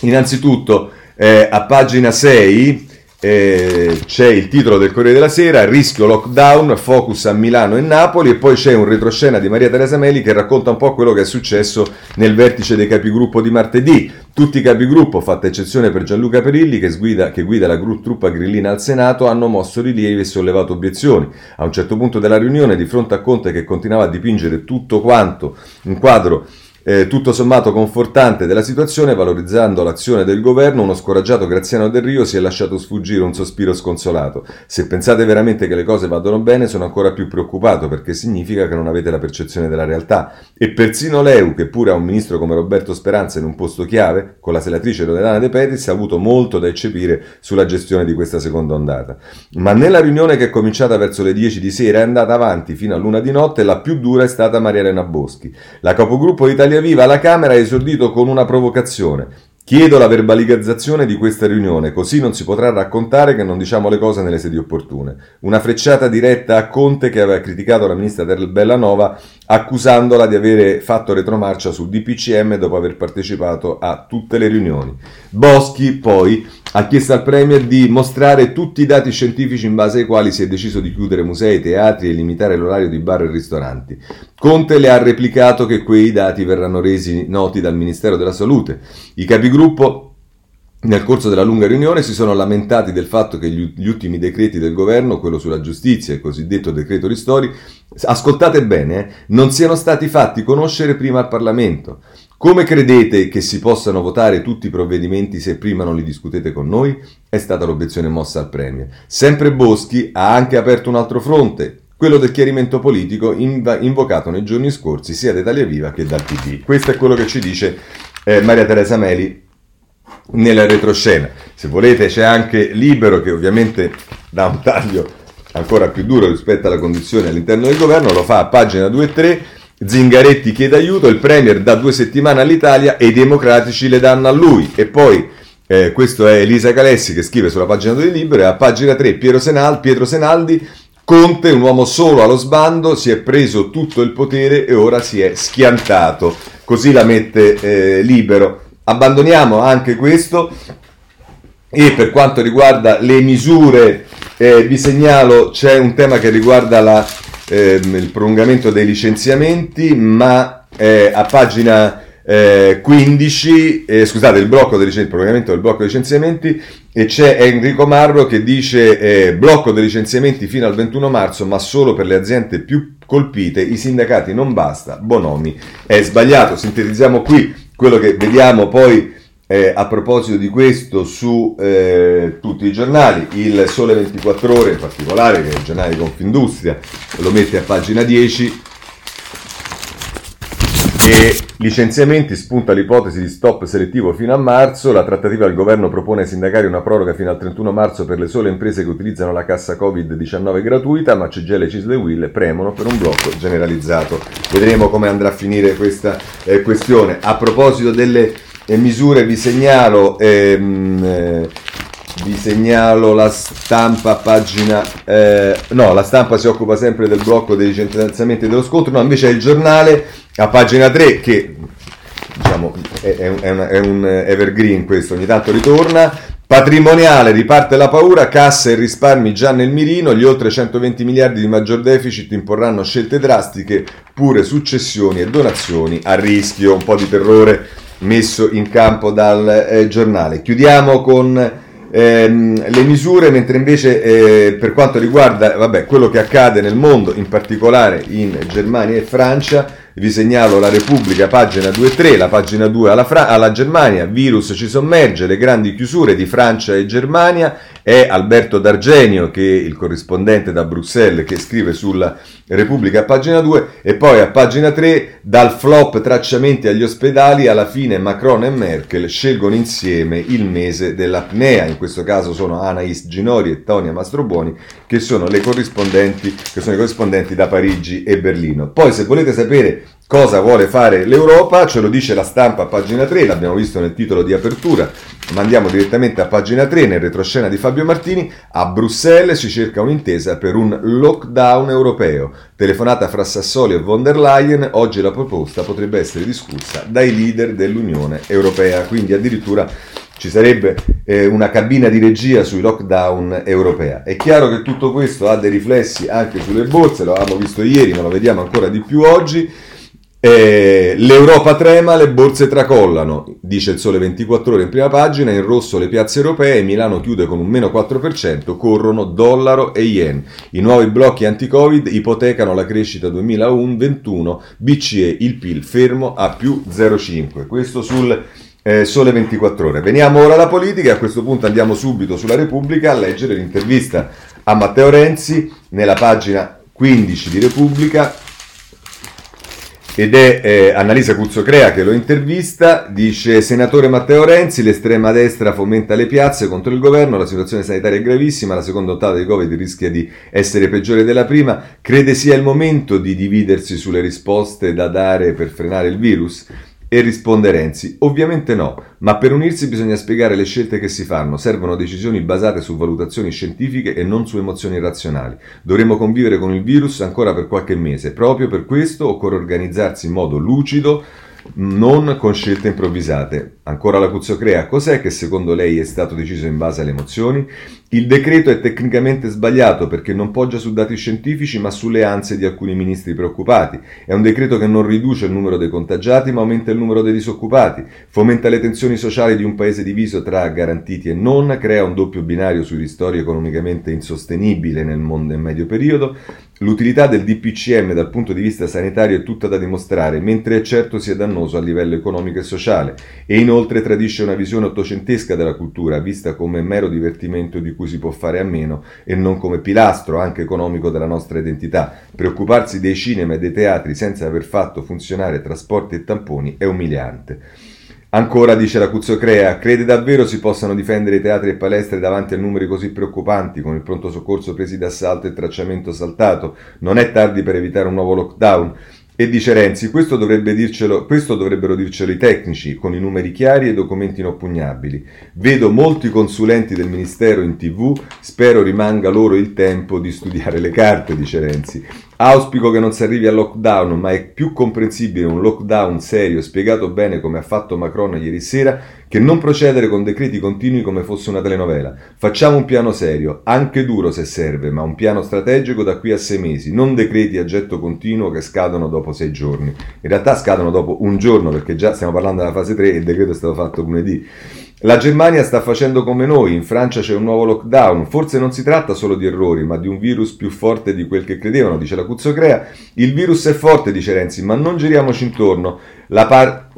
Innanzitutto, eh, a pagina 6 eh, c'è il titolo del Corriere della Sera, rischio lockdown, focus a Milano e Napoli e poi c'è un retroscena di Maria Teresa Meli che racconta un po' quello che è successo nel vertice dei capigruppo di martedì. Tutti i capigruppo, fatta eccezione per Gianluca Perilli che guida, che guida la truppa grillina al Senato, hanno mosso rilievi e sollevato obiezioni. A un certo punto della riunione, di fronte a Conte che continuava a dipingere tutto quanto un quadro eh, tutto sommato confortante della situazione, valorizzando l'azione del governo, uno scoraggiato Graziano Del Rio si è lasciato sfuggire un sospiro sconsolato. Se pensate veramente che le cose vadano bene, sono ancora più preoccupato perché significa che non avete la percezione della realtà. E persino l'EU, che pure ha un ministro come Roberto Speranza in un posto chiave, con la senatrice Loredana De Petris, ha avuto molto da eccepire sulla gestione di questa seconda ondata. Ma nella riunione che è cominciata verso le 10 di sera è andata avanti fino a luna di notte, la più dura è stata Maria Elena Boschi. La capogruppo italiana Italia Viva alla Camera ha esordito con una provocazione. Chiedo la verbalizzazione di questa riunione, così non si potrà raccontare che non diciamo le cose nelle sedi opportune. Una frecciata diretta a Conte che aveva criticato la ministra del Bellanova accusandola di avere fatto retromarcia sul DPCM dopo aver partecipato a tutte le riunioni. Boschi poi ha chiesto al Premier di mostrare tutti i dati scientifici in base ai quali si è deciso di chiudere musei, teatri e limitare l'orario di bar e ristoranti. Conte le ha replicato che quei dati verranno resi noti dal Ministero della Salute. I capigruppo nel corso della lunga riunione si sono lamentati del fatto che gli, gli, ultimi decreti del governo, quello sulla giustizia e il cosiddetto decreto Ristori, ascoltate bene, eh, non siano stati fatti conoscere prima al Parlamento. Come credete che si possano votare tutti i provvedimenti se prima non li discutete con noi? È stata l'obiezione mossa al Premier. Sempre Boschi ha anche aperto un altro fronte, quello del chiarimento politico inv- invocato nei giorni scorsi sia da Italia Viva che dal PD. Questo è quello che ci dice eh, Maria Teresa Meli nella retroscena. Se volete c'è anche Libero che ovviamente dà un taglio ancora più duro rispetto alla condizione all'interno del governo, lo fa a pagina 2 e 3. Zingaretti chiede aiuto, il Premier dà due settimane all'Italia e i democratici le danno a lui. E poi, eh, questo è Elisa Calessi che scrive sulla pagina 2 di Libero, e a pagina 3 Piero, Senal, Pietro Senaldi, Conte, un uomo solo allo sbando, si è preso tutto il potere e ora si è schiantato. Così la mette eh, libero. Abbandoniamo anche questo. E per quanto riguarda le misure eh, vi segnalo c'è un tema che riguarda la, eh, il prolungamento dei licenziamenti ma eh, a pagina 15 eh, scusate il blocco del il prolungamento del blocco dei licenziamenti e c'è Enrico Marro che dice eh, blocco dei licenziamenti fino al 21 marzo ma solo per le aziende più colpite i sindacati non basta Bonomi è sbagliato. Sintetizziamo qui quello che vediamo poi eh, a proposito di questo su eh, tutti i giornali, il Sole 24 Ore in particolare, che è il giornale di Confindustria, lo mette a pagina 10 e licenziamenti spunta l'ipotesi di stop selettivo fino a marzo, la trattativa del governo propone ai sindacati una proroga fino al 31 marzo per le sole imprese che utilizzano la cassa Covid-19 gratuita, ma CGL e Cisle Will premono per un blocco generalizzato. Vedremo come andrà a finire questa eh, questione. A proposito delle eh, misure vi segnalo... Ehm, eh, vi segnalo la stampa pagina eh, no la stampa si occupa sempre del blocco dei licenziamenti dello scontro no invece è il giornale a pagina 3 che diciamo è, è, un, è, un, evergreen questo ogni tanto ritorna patrimoniale riparte la paura cassa e risparmi già nel mirino gli oltre 120 miliardi di maggior deficit imporranno scelte drastiche pure successioni e donazioni a rischio un po' di terrore messo in campo dal eh, giornale. Chiudiamo con ehm, le misure, mentre invece eh, per quanto riguarda vabbè, quello che accade nel mondo, in particolare in Germania e Francia, vi segnalo la Repubblica, pagina 2 e 3, la pagina 2 alla, Fra- alla Germania, virus ci sommerge, le grandi chiusure di Francia e Germania, è Alberto D'Argenio, che è il corrispondente da Bruxelles, che scrive sulla Repubblica a pagina 2, e poi a pagina 3, dal flop tracciamenti agli ospedali, alla fine Macron e Merkel scelgono insieme il mese dell'apnea, in questo caso sono Anais Ginori e Tonia Mastrobuoni, che sono le corrispondenti, che sono i corrispondenti da Parigi e Berlino. Poi se volete sapere Cosa vuole fare l'Europa? Ce lo dice la stampa a pagina 3, l'abbiamo visto nel titolo di apertura, ma andiamo direttamente a pagina 3 nel retroscena di Fabio Martini. A Bruxelles si cerca un'intesa per un lockdown europeo. Telefonata fra Sassoli e von der Leyen, oggi la proposta potrebbe essere discussa dai leader dell'Unione Europea, quindi addirittura ci sarebbe eh, una cabina di regia sui lockdown europea. È chiaro che tutto questo ha dei riflessi anche sulle borse, lo avevamo visto ieri, ma lo vediamo ancora di più oggi. Eh, L'Europa trema, le borse tracollano, dice il Sole 24 ore in prima pagina, in rosso le piazze europee, Milano chiude con un meno 4%, corrono dollaro e yen. I nuovi blocchi anti-Covid ipotecano la crescita 2021, BCE il PIL fermo a più 0,5. Questo sul eh, Sole 24 ore. Veniamo ora alla politica a questo punto andiamo subito sulla Repubblica a leggere l'intervista a Matteo Renzi nella pagina 15 di Repubblica ed è eh, Annalisa Cuzzocrea che lo intervista, dice senatore Matteo Renzi, l'estrema destra fomenta le piazze contro il governo, la situazione sanitaria è gravissima, la seconda ottava di Covid rischia di essere peggiore della prima, crede sia il momento di dividersi sulle risposte da dare per frenare il virus? E risponde Renzi, ovviamente no, ma per unirsi bisogna spiegare le scelte che si fanno, servono decisioni basate su valutazioni scientifiche e non su emozioni razionali. Dovremo convivere con il virus ancora per qualche mese, proprio per questo occorre organizzarsi in modo lucido, non con scelte improvvisate. Ancora la Cuzzocrea, cos'è che secondo lei è stato deciso in base alle emozioni? Il decreto è tecnicamente sbagliato perché non poggia su dati scientifici ma sulle ansie di alcuni ministri preoccupati. È un decreto che non riduce il numero dei contagiati ma aumenta il numero dei disoccupati, fomenta le tensioni sociali di un paese diviso tra garantiti e non, crea un doppio binario sui ristori economicamente insostenibile nel mondo in medio periodo, L'utilità del DPCM dal punto di vista sanitario è tutta da dimostrare, mentre è certo sia dannoso a livello economico e sociale, e inoltre tradisce una visione ottocentesca della cultura, vista come mero divertimento di cui si può fare a meno e non come pilastro anche economico della nostra identità. Preoccuparsi dei cinema e dei teatri senza aver fatto funzionare trasporti e tamponi è umiliante. Ancora, dice la Cuzzocrea, crede davvero si possano difendere i teatri e palestre davanti a numeri così preoccupanti, con il pronto soccorso presi d'assalto e tracciamento saltato? Non è tardi per evitare un nuovo lockdown? E dice Renzi, questo, dovrebbe dircelo, questo dovrebbero dircelo i tecnici, con i numeri chiari e documenti inoppugnabili. Vedo molti consulenti del Ministero in tv, spero rimanga loro il tempo di studiare le carte, dice Renzi. Auspico che non si arrivi al lockdown, ma è più comprensibile un lockdown serio, spiegato bene come ha fatto Macron ieri sera, che non procedere con decreti continui come fosse una telenovela. Facciamo un piano serio, anche duro se serve, ma un piano strategico da qui a sei mesi, non decreti a getto continuo che scadono dopo sei giorni. In realtà scadono dopo un giorno, perché già stiamo parlando della fase 3 e il decreto è stato fatto lunedì. La Germania sta facendo come noi, in Francia c'è un nuovo lockdown, forse non si tratta solo di errori, ma di un virus più forte di quel che credevano, dice la Cuzzocrea. Il virus è forte, dice Renzi, ma non giriamoci intorno. Par-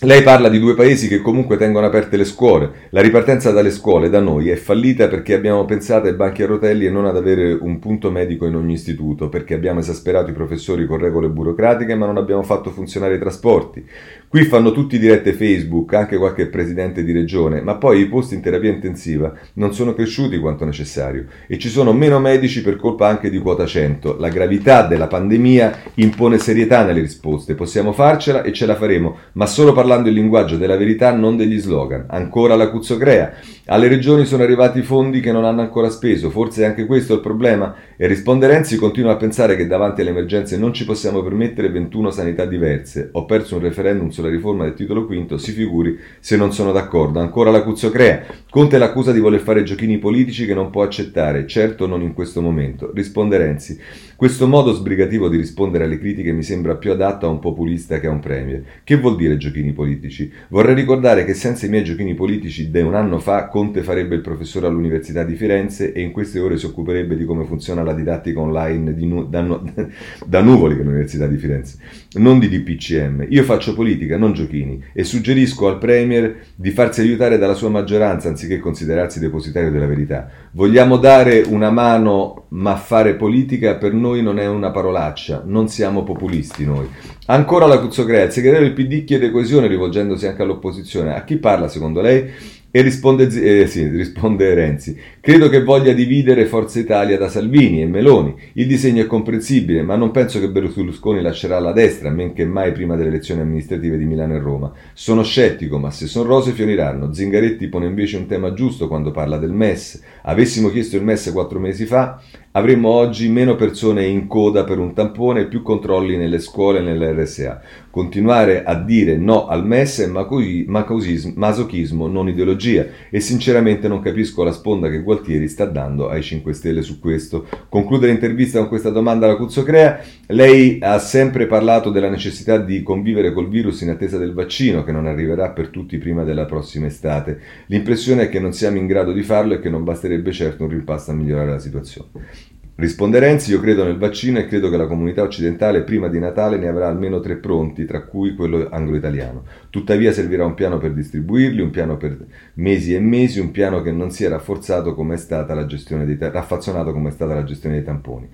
lei parla di due paesi che comunque tengono aperte le scuole. La ripartenza dalle scuole da noi è fallita perché abbiamo pensato ai banchi a rotelli e non ad avere un punto medico in ogni istituto, perché abbiamo esasperato i professori con regole burocratiche ma non abbiamo fatto funzionare i trasporti. Qui fanno tutti dirette Facebook, anche qualche presidente di regione, ma poi i posti in terapia intensiva non sono cresciuti quanto necessario e ci sono meno medici per colpa anche di quota 100. La gravità della pandemia impone serietà nelle risposte, possiamo farcela e ce la faremo, ma solo parlando il linguaggio della verità, non degli slogan. Ancora la Cuzzocrea. Alle regioni sono arrivati fondi che non hanno ancora speso, forse è anche questo il problema? E risponde Renzi continua a pensare che davanti alle emergenze non ci possiamo permettere 21 sanità diverse. Ho perso un referendum sulla riforma del titolo quinto, si figuri se non sono d'accordo. Ancora la Cuzzocrea. Conte l'accusa di voler fare giochini politici che non può accettare, certo non in questo momento. Risponde Renzi. Questo modo sbrigativo di rispondere alle critiche mi sembra più adatto a un populista che a un premier. Che vuol dire giochini politici? Vorrei ricordare che senza i miei giochini politici di un anno fa Conte farebbe il professore all'Università di Firenze e in queste ore si occuperebbe di come funziona la didattica online nu- da, nu- *laughs* da Nuvoli, che è l'Università di Firenze, non di DPCM. Io faccio politica, non giochini, e suggerisco al Premier di farsi aiutare dalla sua maggioranza anziché considerarsi depositario della verità. Vogliamo dare una mano, ma fare politica per noi non è una parolaccia, non siamo populisti noi. Ancora la Cuzzocrea, il segretario del PD chiede coesione rivolgendosi anche all'opposizione. A chi parla secondo lei? E risponde, eh, sì, risponde, Renzi, credo che voglia dividere Forza Italia da Salvini e Meloni. Il disegno è comprensibile, ma non penso che Berlusconi lascerà la destra, men che mai prima delle elezioni amministrative di Milano e Roma. Sono scettico, ma se sono rose fioriranno. Zingaretti pone invece un tema giusto quando parla del MES. Avessimo chiesto il MES quattro mesi fa, avremmo oggi meno persone in coda per un tampone e più controlli nelle scuole e nell'RSA. Continuare a dire no al MES è masochismo, non ideologia e sinceramente non capisco la sponda che Gualtieri sta dando ai 5 Stelle su questo. Conclude l'intervista con questa domanda alla Cuzzocrea. Lei ha sempre parlato della necessità di convivere col virus in attesa del vaccino che non arriverà per tutti prima della prossima estate. L'impressione è che non siamo in grado di farlo e che non basterebbe certo un rimpasto a migliorare la situazione. Risponde Renzi, io credo nel vaccino e credo che la comunità occidentale prima di Natale ne avrà almeno tre pronti, tra cui quello anglo-italiano. Tuttavia servirà un piano per distribuirli, un piano per mesi e mesi, un piano che non sia rafforzato come è stata la gestione dei, raffazzonato come è stata la gestione dei tamponi.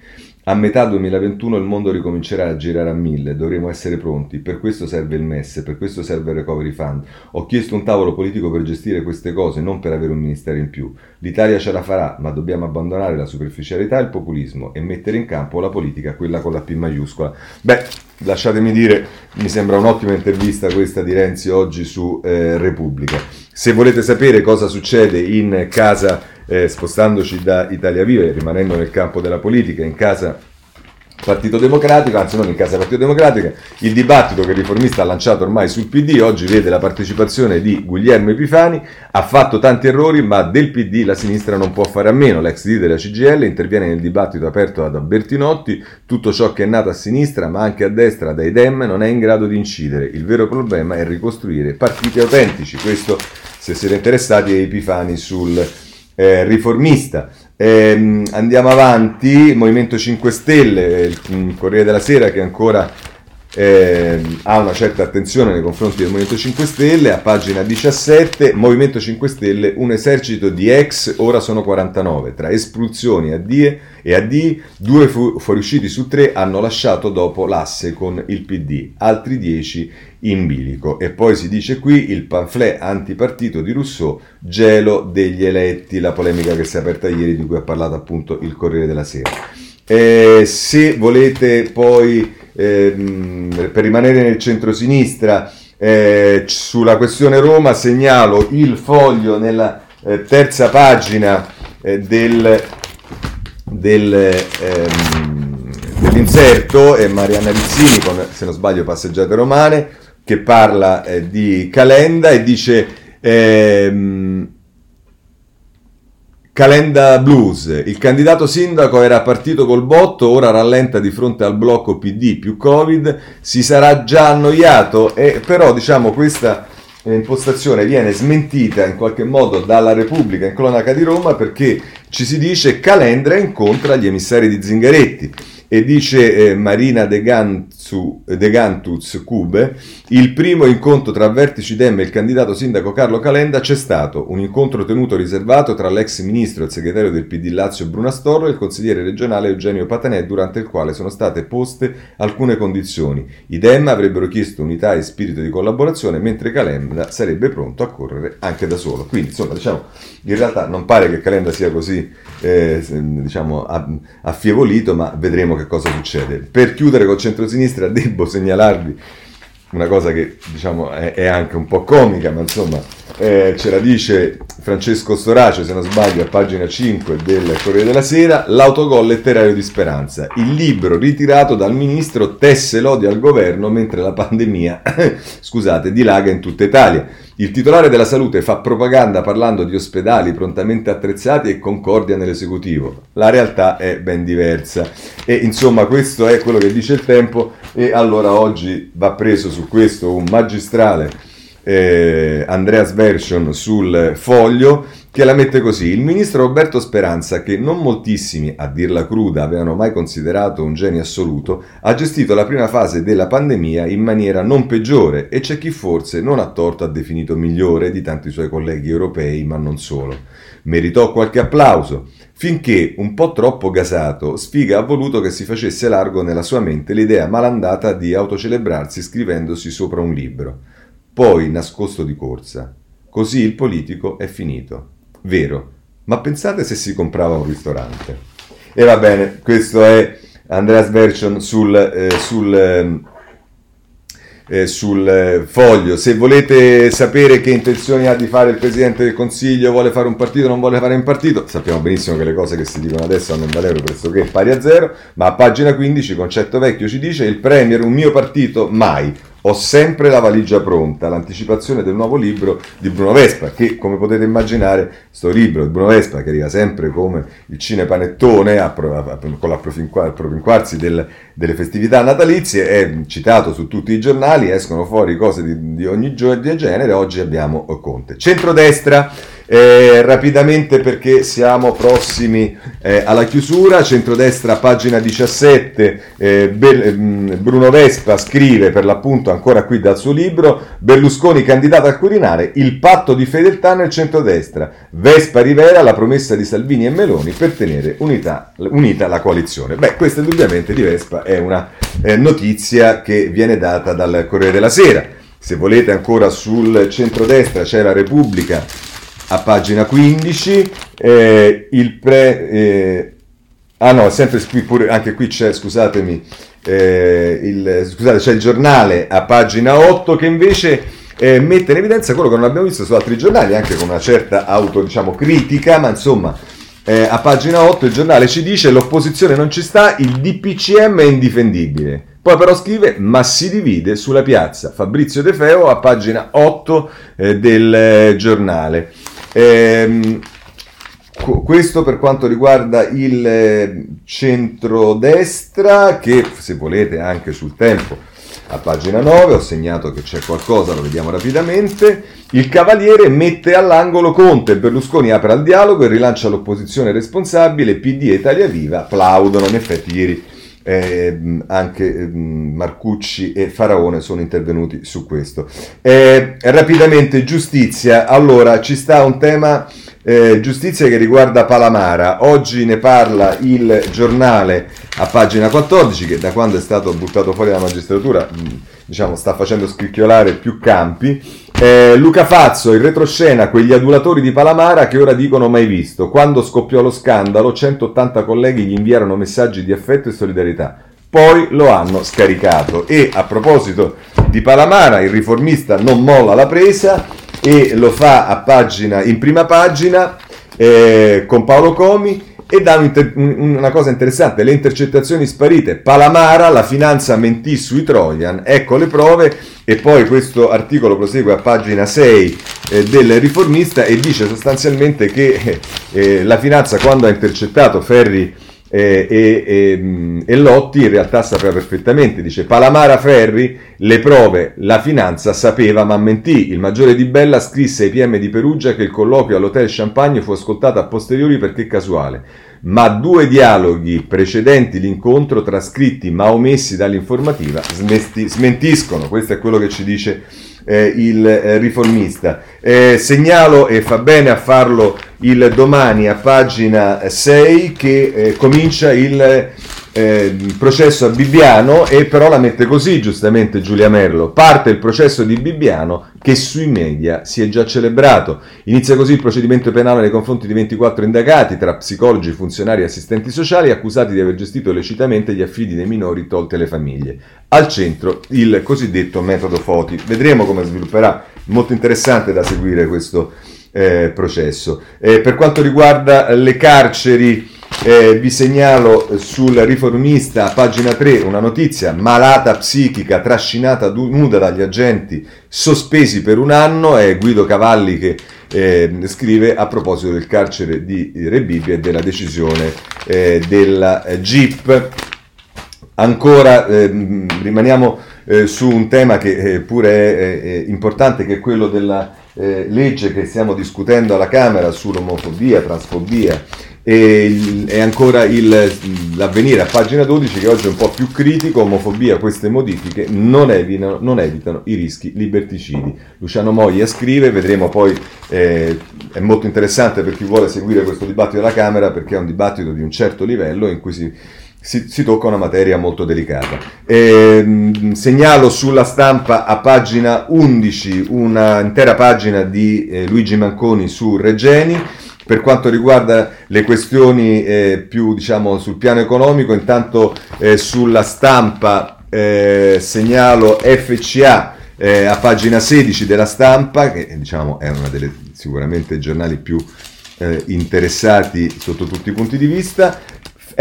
A metà 2021 il mondo ricomincerà a girare a mille, dovremo essere pronti, per questo serve il MES, per questo serve il Recovery Fund. Ho chiesto un tavolo politico per gestire queste cose, non per avere un ministero in più. L'Italia ce la farà, ma dobbiamo abbandonare la superficialità e il populismo e mettere in campo la politica, quella con la P maiuscola. Beh, lasciatemi dire, mi sembra un'ottima intervista questa di Renzi oggi su eh, Repubblica. Se volete sapere cosa succede in casa, eh, spostandoci da Italia Viva e rimanendo nel campo della politica, in casa Partito Democratico, anzi non in casa Partito Democratico, il dibattito che il riformista ha lanciato ormai sul PD oggi vede la partecipazione di Guglielmo Epifani, ha fatto tanti errori ma del PD la sinistra non può fare a meno, l'ex leader della CGL interviene nel dibattito aperto da Bertinotti, tutto ciò che è nato a sinistra ma anche a destra dai Dem non è in grado di incidere, il vero problema è ricostruire partiti autentici, questo se siete interessati è Epifani sul eh, riformista. Eh, andiamo avanti, Movimento 5 Stelle, il Corriere della Sera che ancora eh, ha una certa attenzione nei confronti del Movimento 5 Stelle, a pagina 17, Movimento 5 Stelle, un esercito di ex, ora sono 49, tra espulsioni a DIE e a D, due fu- fuoriusciti su tre hanno lasciato dopo l'asse con il PD, altri 10 in bilico. E poi si dice qui il pamphlet antipartito di Rousseau, gelo degli eletti, la polemica che si è aperta ieri di cui ha parlato appunto il Corriere della Sera. Eh, se volete poi, ehm, per rimanere nel centro-sinistra, eh, sulla questione Roma segnalo il foglio nella eh, terza pagina eh, del, del ehm, dell'inserto è Marianna Rizzini con, se non sbaglio, Passeggiate Romane, che parla eh, di Calenda e dice ehm, Calenda Blues, il candidato sindaco era partito col botto, ora rallenta di fronte al blocco PD più Covid, si sarà già annoiato e però diciamo questa impostazione viene smentita in qualche modo dalla Repubblica in cronaca di Roma perché ci si dice Calendra incontra gli emissari di Zingaretti e dice eh, Marina De, Ganzu, De Gantuz Cube, il primo incontro tra vertici Dem e il candidato sindaco Carlo Calenda c'è stato, un incontro tenuto riservato tra l'ex ministro e il segretario del PD Lazio Brunastorro e il consigliere regionale Eugenio Patanè, durante il quale sono state poste alcune condizioni. I Dem avrebbero chiesto unità e spirito di collaborazione, mentre Calenda sarebbe pronto a correre anche da solo. Quindi, insomma, diciamo, in realtà non pare che Calenda sia così, eh, diciamo, affievolito, ma vedremo che cosa succede. Per chiudere col centro-sinistra devo segnalarvi una cosa che diciamo è, è anche un po' comica, ma insomma eh, ce la dice Francesco Storace, se non sbaglio, a pagina 5 del Corriere della Sera, l'autogol letterario di Speranza. Il libro ritirato dal ministro tesse lodi al governo mentre la pandemia, *coughs* scusate, dilaga in tutta Italia. Il titolare della salute fa propaganda parlando di ospedali prontamente attrezzati e concordia nell'esecutivo. La realtà è ben diversa. E insomma, questo è quello che dice il tempo. E allora oggi va preso su questo un magistrale eh, Andreas Version sul foglio che la mette così. Il ministro Roberto Speranza, che non moltissimi, a dirla cruda, avevano mai considerato un genio assoluto, ha gestito la prima fase della pandemia in maniera non peggiore e c'è chi forse non a torto ha definito migliore di tanti suoi colleghi europei, ma non solo. Meritò qualche applauso, finché, un po' troppo gasato, Sfiga ha voluto che si facesse largo nella sua mente l'idea malandata di autocelebrarsi scrivendosi sopra un libro. Poi nascosto di corsa. Così il politico è finito. Vero, ma pensate se si comprava un ristorante. E va bene, questo è Andreas Version sul, eh, sul, ehm, eh, sul eh, foglio. Se volete sapere che intenzioni ha di fare il Presidente del Consiglio, vuole fare un partito, non vuole fare un partito, sappiamo benissimo che le cose che si dicono adesso hanno un valore pressoché pari a zero, ma a pagina 15, concetto vecchio, ci dice il Premier, un mio partito, mai ho sempre la valigia pronta, l'anticipazione del nuovo libro di Bruno Vespa, che come potete immaginare, sto libro di Bruno Vespa, che arriva sempre come il cinepanettone a, a, con l'appropinquarsi del, delle festività natalizie, è citato su tutti i giornali, escono fuori cose di, di ogni genere, oggi abbiamo Conte. Centrodestra, eh, rapidamente perché siamo prossimi eh, alla chiusura, centrodestra pagina 17, eh, Be- mm, Bruno Vespa scrive per l'appunto ancora qui dal suo libro, Berlusconi candidato al Quirinale, il patto di fedeltà nel centrodestra, Vespa rivela la promessa di Salvini e Meloni per tenere unità, unita la coalizione. Beh, questa indubbiamente di Vespa è una eh, notizia che viene data dal Corriere della Sera. Se volete ancora sul centrodestra c'è la Repubblica a pagina 15, eh, il pre... Eh, ah no, sempre qui pure, anche qui c'è, scusatemi, eh, il, scusate, c'è il giornale a pagina 8 che invece eh, mette in evidenza quello che non abbiamo visto su altri giornali, anche con una certa auto, diciamo, critica, ma insomma eh, a pagina 8 il giornale ci dice l'opposizione non ci sta, il DPCM è indifendibile. Poi però scrive ma si divide sulla piazza. Fabrizio De Feo a pagina 8 eh, del giornale. Ehm, questo per quanto riguarda il centrodestra che se volete anche sul tempo a pagina 9 ho segnato che c'è qualcosa, lo vediamo rapidamente. Il Cavaliere mette all'angolo Conte, Berlusconi apre al dialogo e rilancia l'opposizione responsabile, PD e Italia Viva plaudono. In effetti ieri eh, anche eh, Marcucci e Faraone sono intervenuti su questo. Eh, rapidamente giustizia, allora ci sta un tema eh, giustizia che riguarda Palamara. Oggi ne parla il giornale a pagina 14 che da quando è stato buttato fuori dalla magistratura diciamo, sta facendo scricchiolare più campi. Eh, Luca Fazzo, in retroscena, quegli adulatori di Palamara che ora dicono mai visto. Quando scoppiò lo scandalo, 180 colleghi gli inviarono messaggi di affetto e solidarietà. Poi lo hanno scaricato. E a proposito di Palamara, il riformista non molla la presa e lo fa pagina, in prima pagina eh, con Paolo Comi e dà una cosa interessante, le intercettazioni sparite, Palamara, la finanza mentì sui Trojan, ecco le prove e poi questo articolo prosegue a pagina 6 eh, del riformista e dice sostanzialmente che eh, la finanza quando ha intercettato Ferri eh, e, e, e, Lotti in realtà sapeva perfettamente, dice Palamara Ferri, le prove, la finanza sapeva ma mentì. Il maggiore di Bella scrisse ai PM di Perugia che il colloquio all'hotel Champagne fu ascoltato a posteriori perché casuale, ma due dialoghi precedenti l'incontro trascritti ma omessi dall'informativa smesti, smentiscono, questo è quello che ci dice eh, il eh, riformista. Eh, segnalo e fa bene a farlo il domani a pagina 6 che eh, comincia il eh, processo a Bibbiano e però la mette così giustamente Giulia Merlo. Parte il processo di Bibbiano che sui media si è già celebrato. Inizia così il procedimento penale nei confronti di 24 indagati tra psicologi, funzionari e assistenti sociali accusati di aver gestito lecitamente gli affidi dei minori tolte le famiglie. Al centro il cosiddetto metodo Foti. Vedremo come svilupperà. Molto interessante da seguire questo eh, processo. Eh, per quanto riguarda le carceri, eh, vi segnalo sul riformista, pagina 3, una notizia, malata psichica trascinata nuda dagli agenti sospesi per un anno, è Guido Cavalli che eh, scrive a proposito del carcere di Rebibbia e della decisione eh, della GIP. Ancora ehm, rimaniamo eh, su un tema che eh, pure è, è, importante, che è quello della eh, legge che stiamo discutendo alla Camera sull'omofobia, transfobia e, e ancora il, l'avvenire a pagina 12 che oggi è un po' più critico, omofobia, queste modifiche non evitano, non evitano i rischi liberticidi. Luciano Moglia scrive, vedremo poi, eh, è molto interessante per chi vuole seguire questo dibattito della Camera perché è un dibattito di un certo livello in cui si si, si, tocca una materia molto delicata. Eh, segnalo sulla stampa a pagina 11 un'intera pagina di eh, Luigi Manconi su Regeni. Per quanto riguarda le questioni eh, più diciamo, sul piano economico, intanto eh, sulla stampa eh, segnalo FCA eh, a pagina 16 della stampa, che diciamo, è uno dei sicuramente giornali più interessati sotto tutti i punti di vista.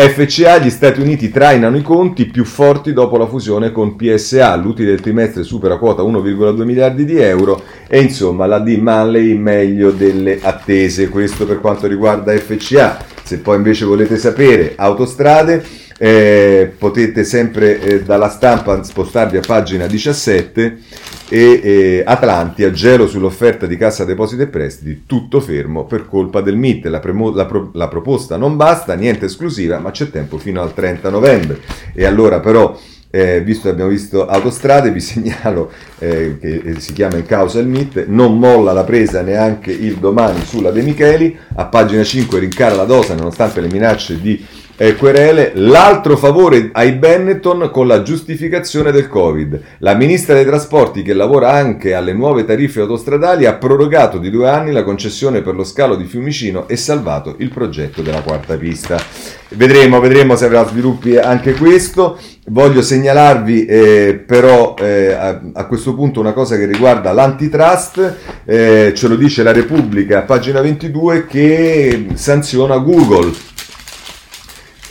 FCA, gli Stati Uniti trainano i conti più forti dopo la fusione con PSA, l'utile del trimestre supera quota 1,2 miliardi di euro e insomma la D Manley meglio delle attese, questo per quanto riguarda FCA. Se poi invece volete sapere autostrade, eh, potete sempre eh, dalla stampa spostarvi a pagina 17 e eh, Atlantia, gelo sull'offerta di Cassa Depositi e Prestiti, tutto fermo per colpa del MIT. La, premo- la, pro- la proposta non basta, niente esclusiva, ma c'è tempo fino al 30 novembre. E allora però eh, visto che abbiamo visto autostrade, vi *laughs* segnalo eh, che si chiama in causa il MIT, non molla la presa neanche il domani sulla De Micheli, a pagina 5 rincara la dosa nonostante le minacce di eh, querele, l'altro favore ai Benetton con la giustificazione del Covid. La ministra dei trasporti, che lavora anche alle nuove tariffe autostradali, ha prorogato di due anni la concessione per lo scalo di Fiumicino e salvato il progetto della quarta pista. Vedremo, vedremo se avrà sviluppi anche questo. Voglio segnalarvi eh, però eh, a, a, questo punto una cosa che riguarda l'antitrust, eh, ce lo dice la Repubblica, pagina 22, che sanziona Google.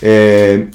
Eh,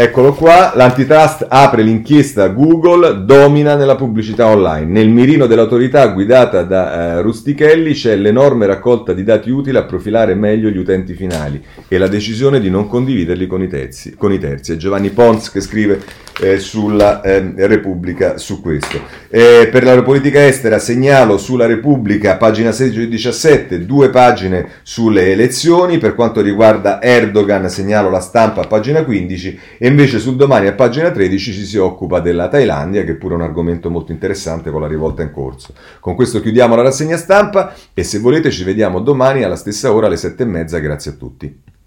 Eccolo qua, l'antitrust apre l'inchiesta Google, domina nella pubblicità online. Nel mirino dell'autorità guidata da uh, Rustichelli c'è l'enorme raccolta di dati utili a profilare meglio gli utenti finali e la decisione di non condividerli con i terzi. Con i terzi. È Giovanni Pons che scrive eh, sulla eh, Repubblica su questo. Eh, per la politica estera segnalo sulla Repubblica, pagina 16 e 17, due pagine sulle elezioni. Per quanto riguarda Erdogan segnalo la stampa, pagina 15 e invece sul domani a pagina 13 ci si occupa della Thailandia, che è pure un argomento molto interessante con la rivolta in corso. Con questo chiudiamo la rassegna stampa e se volete ci vediamo domani alla stessa ora alle sette e mezza. Grazie a tutti.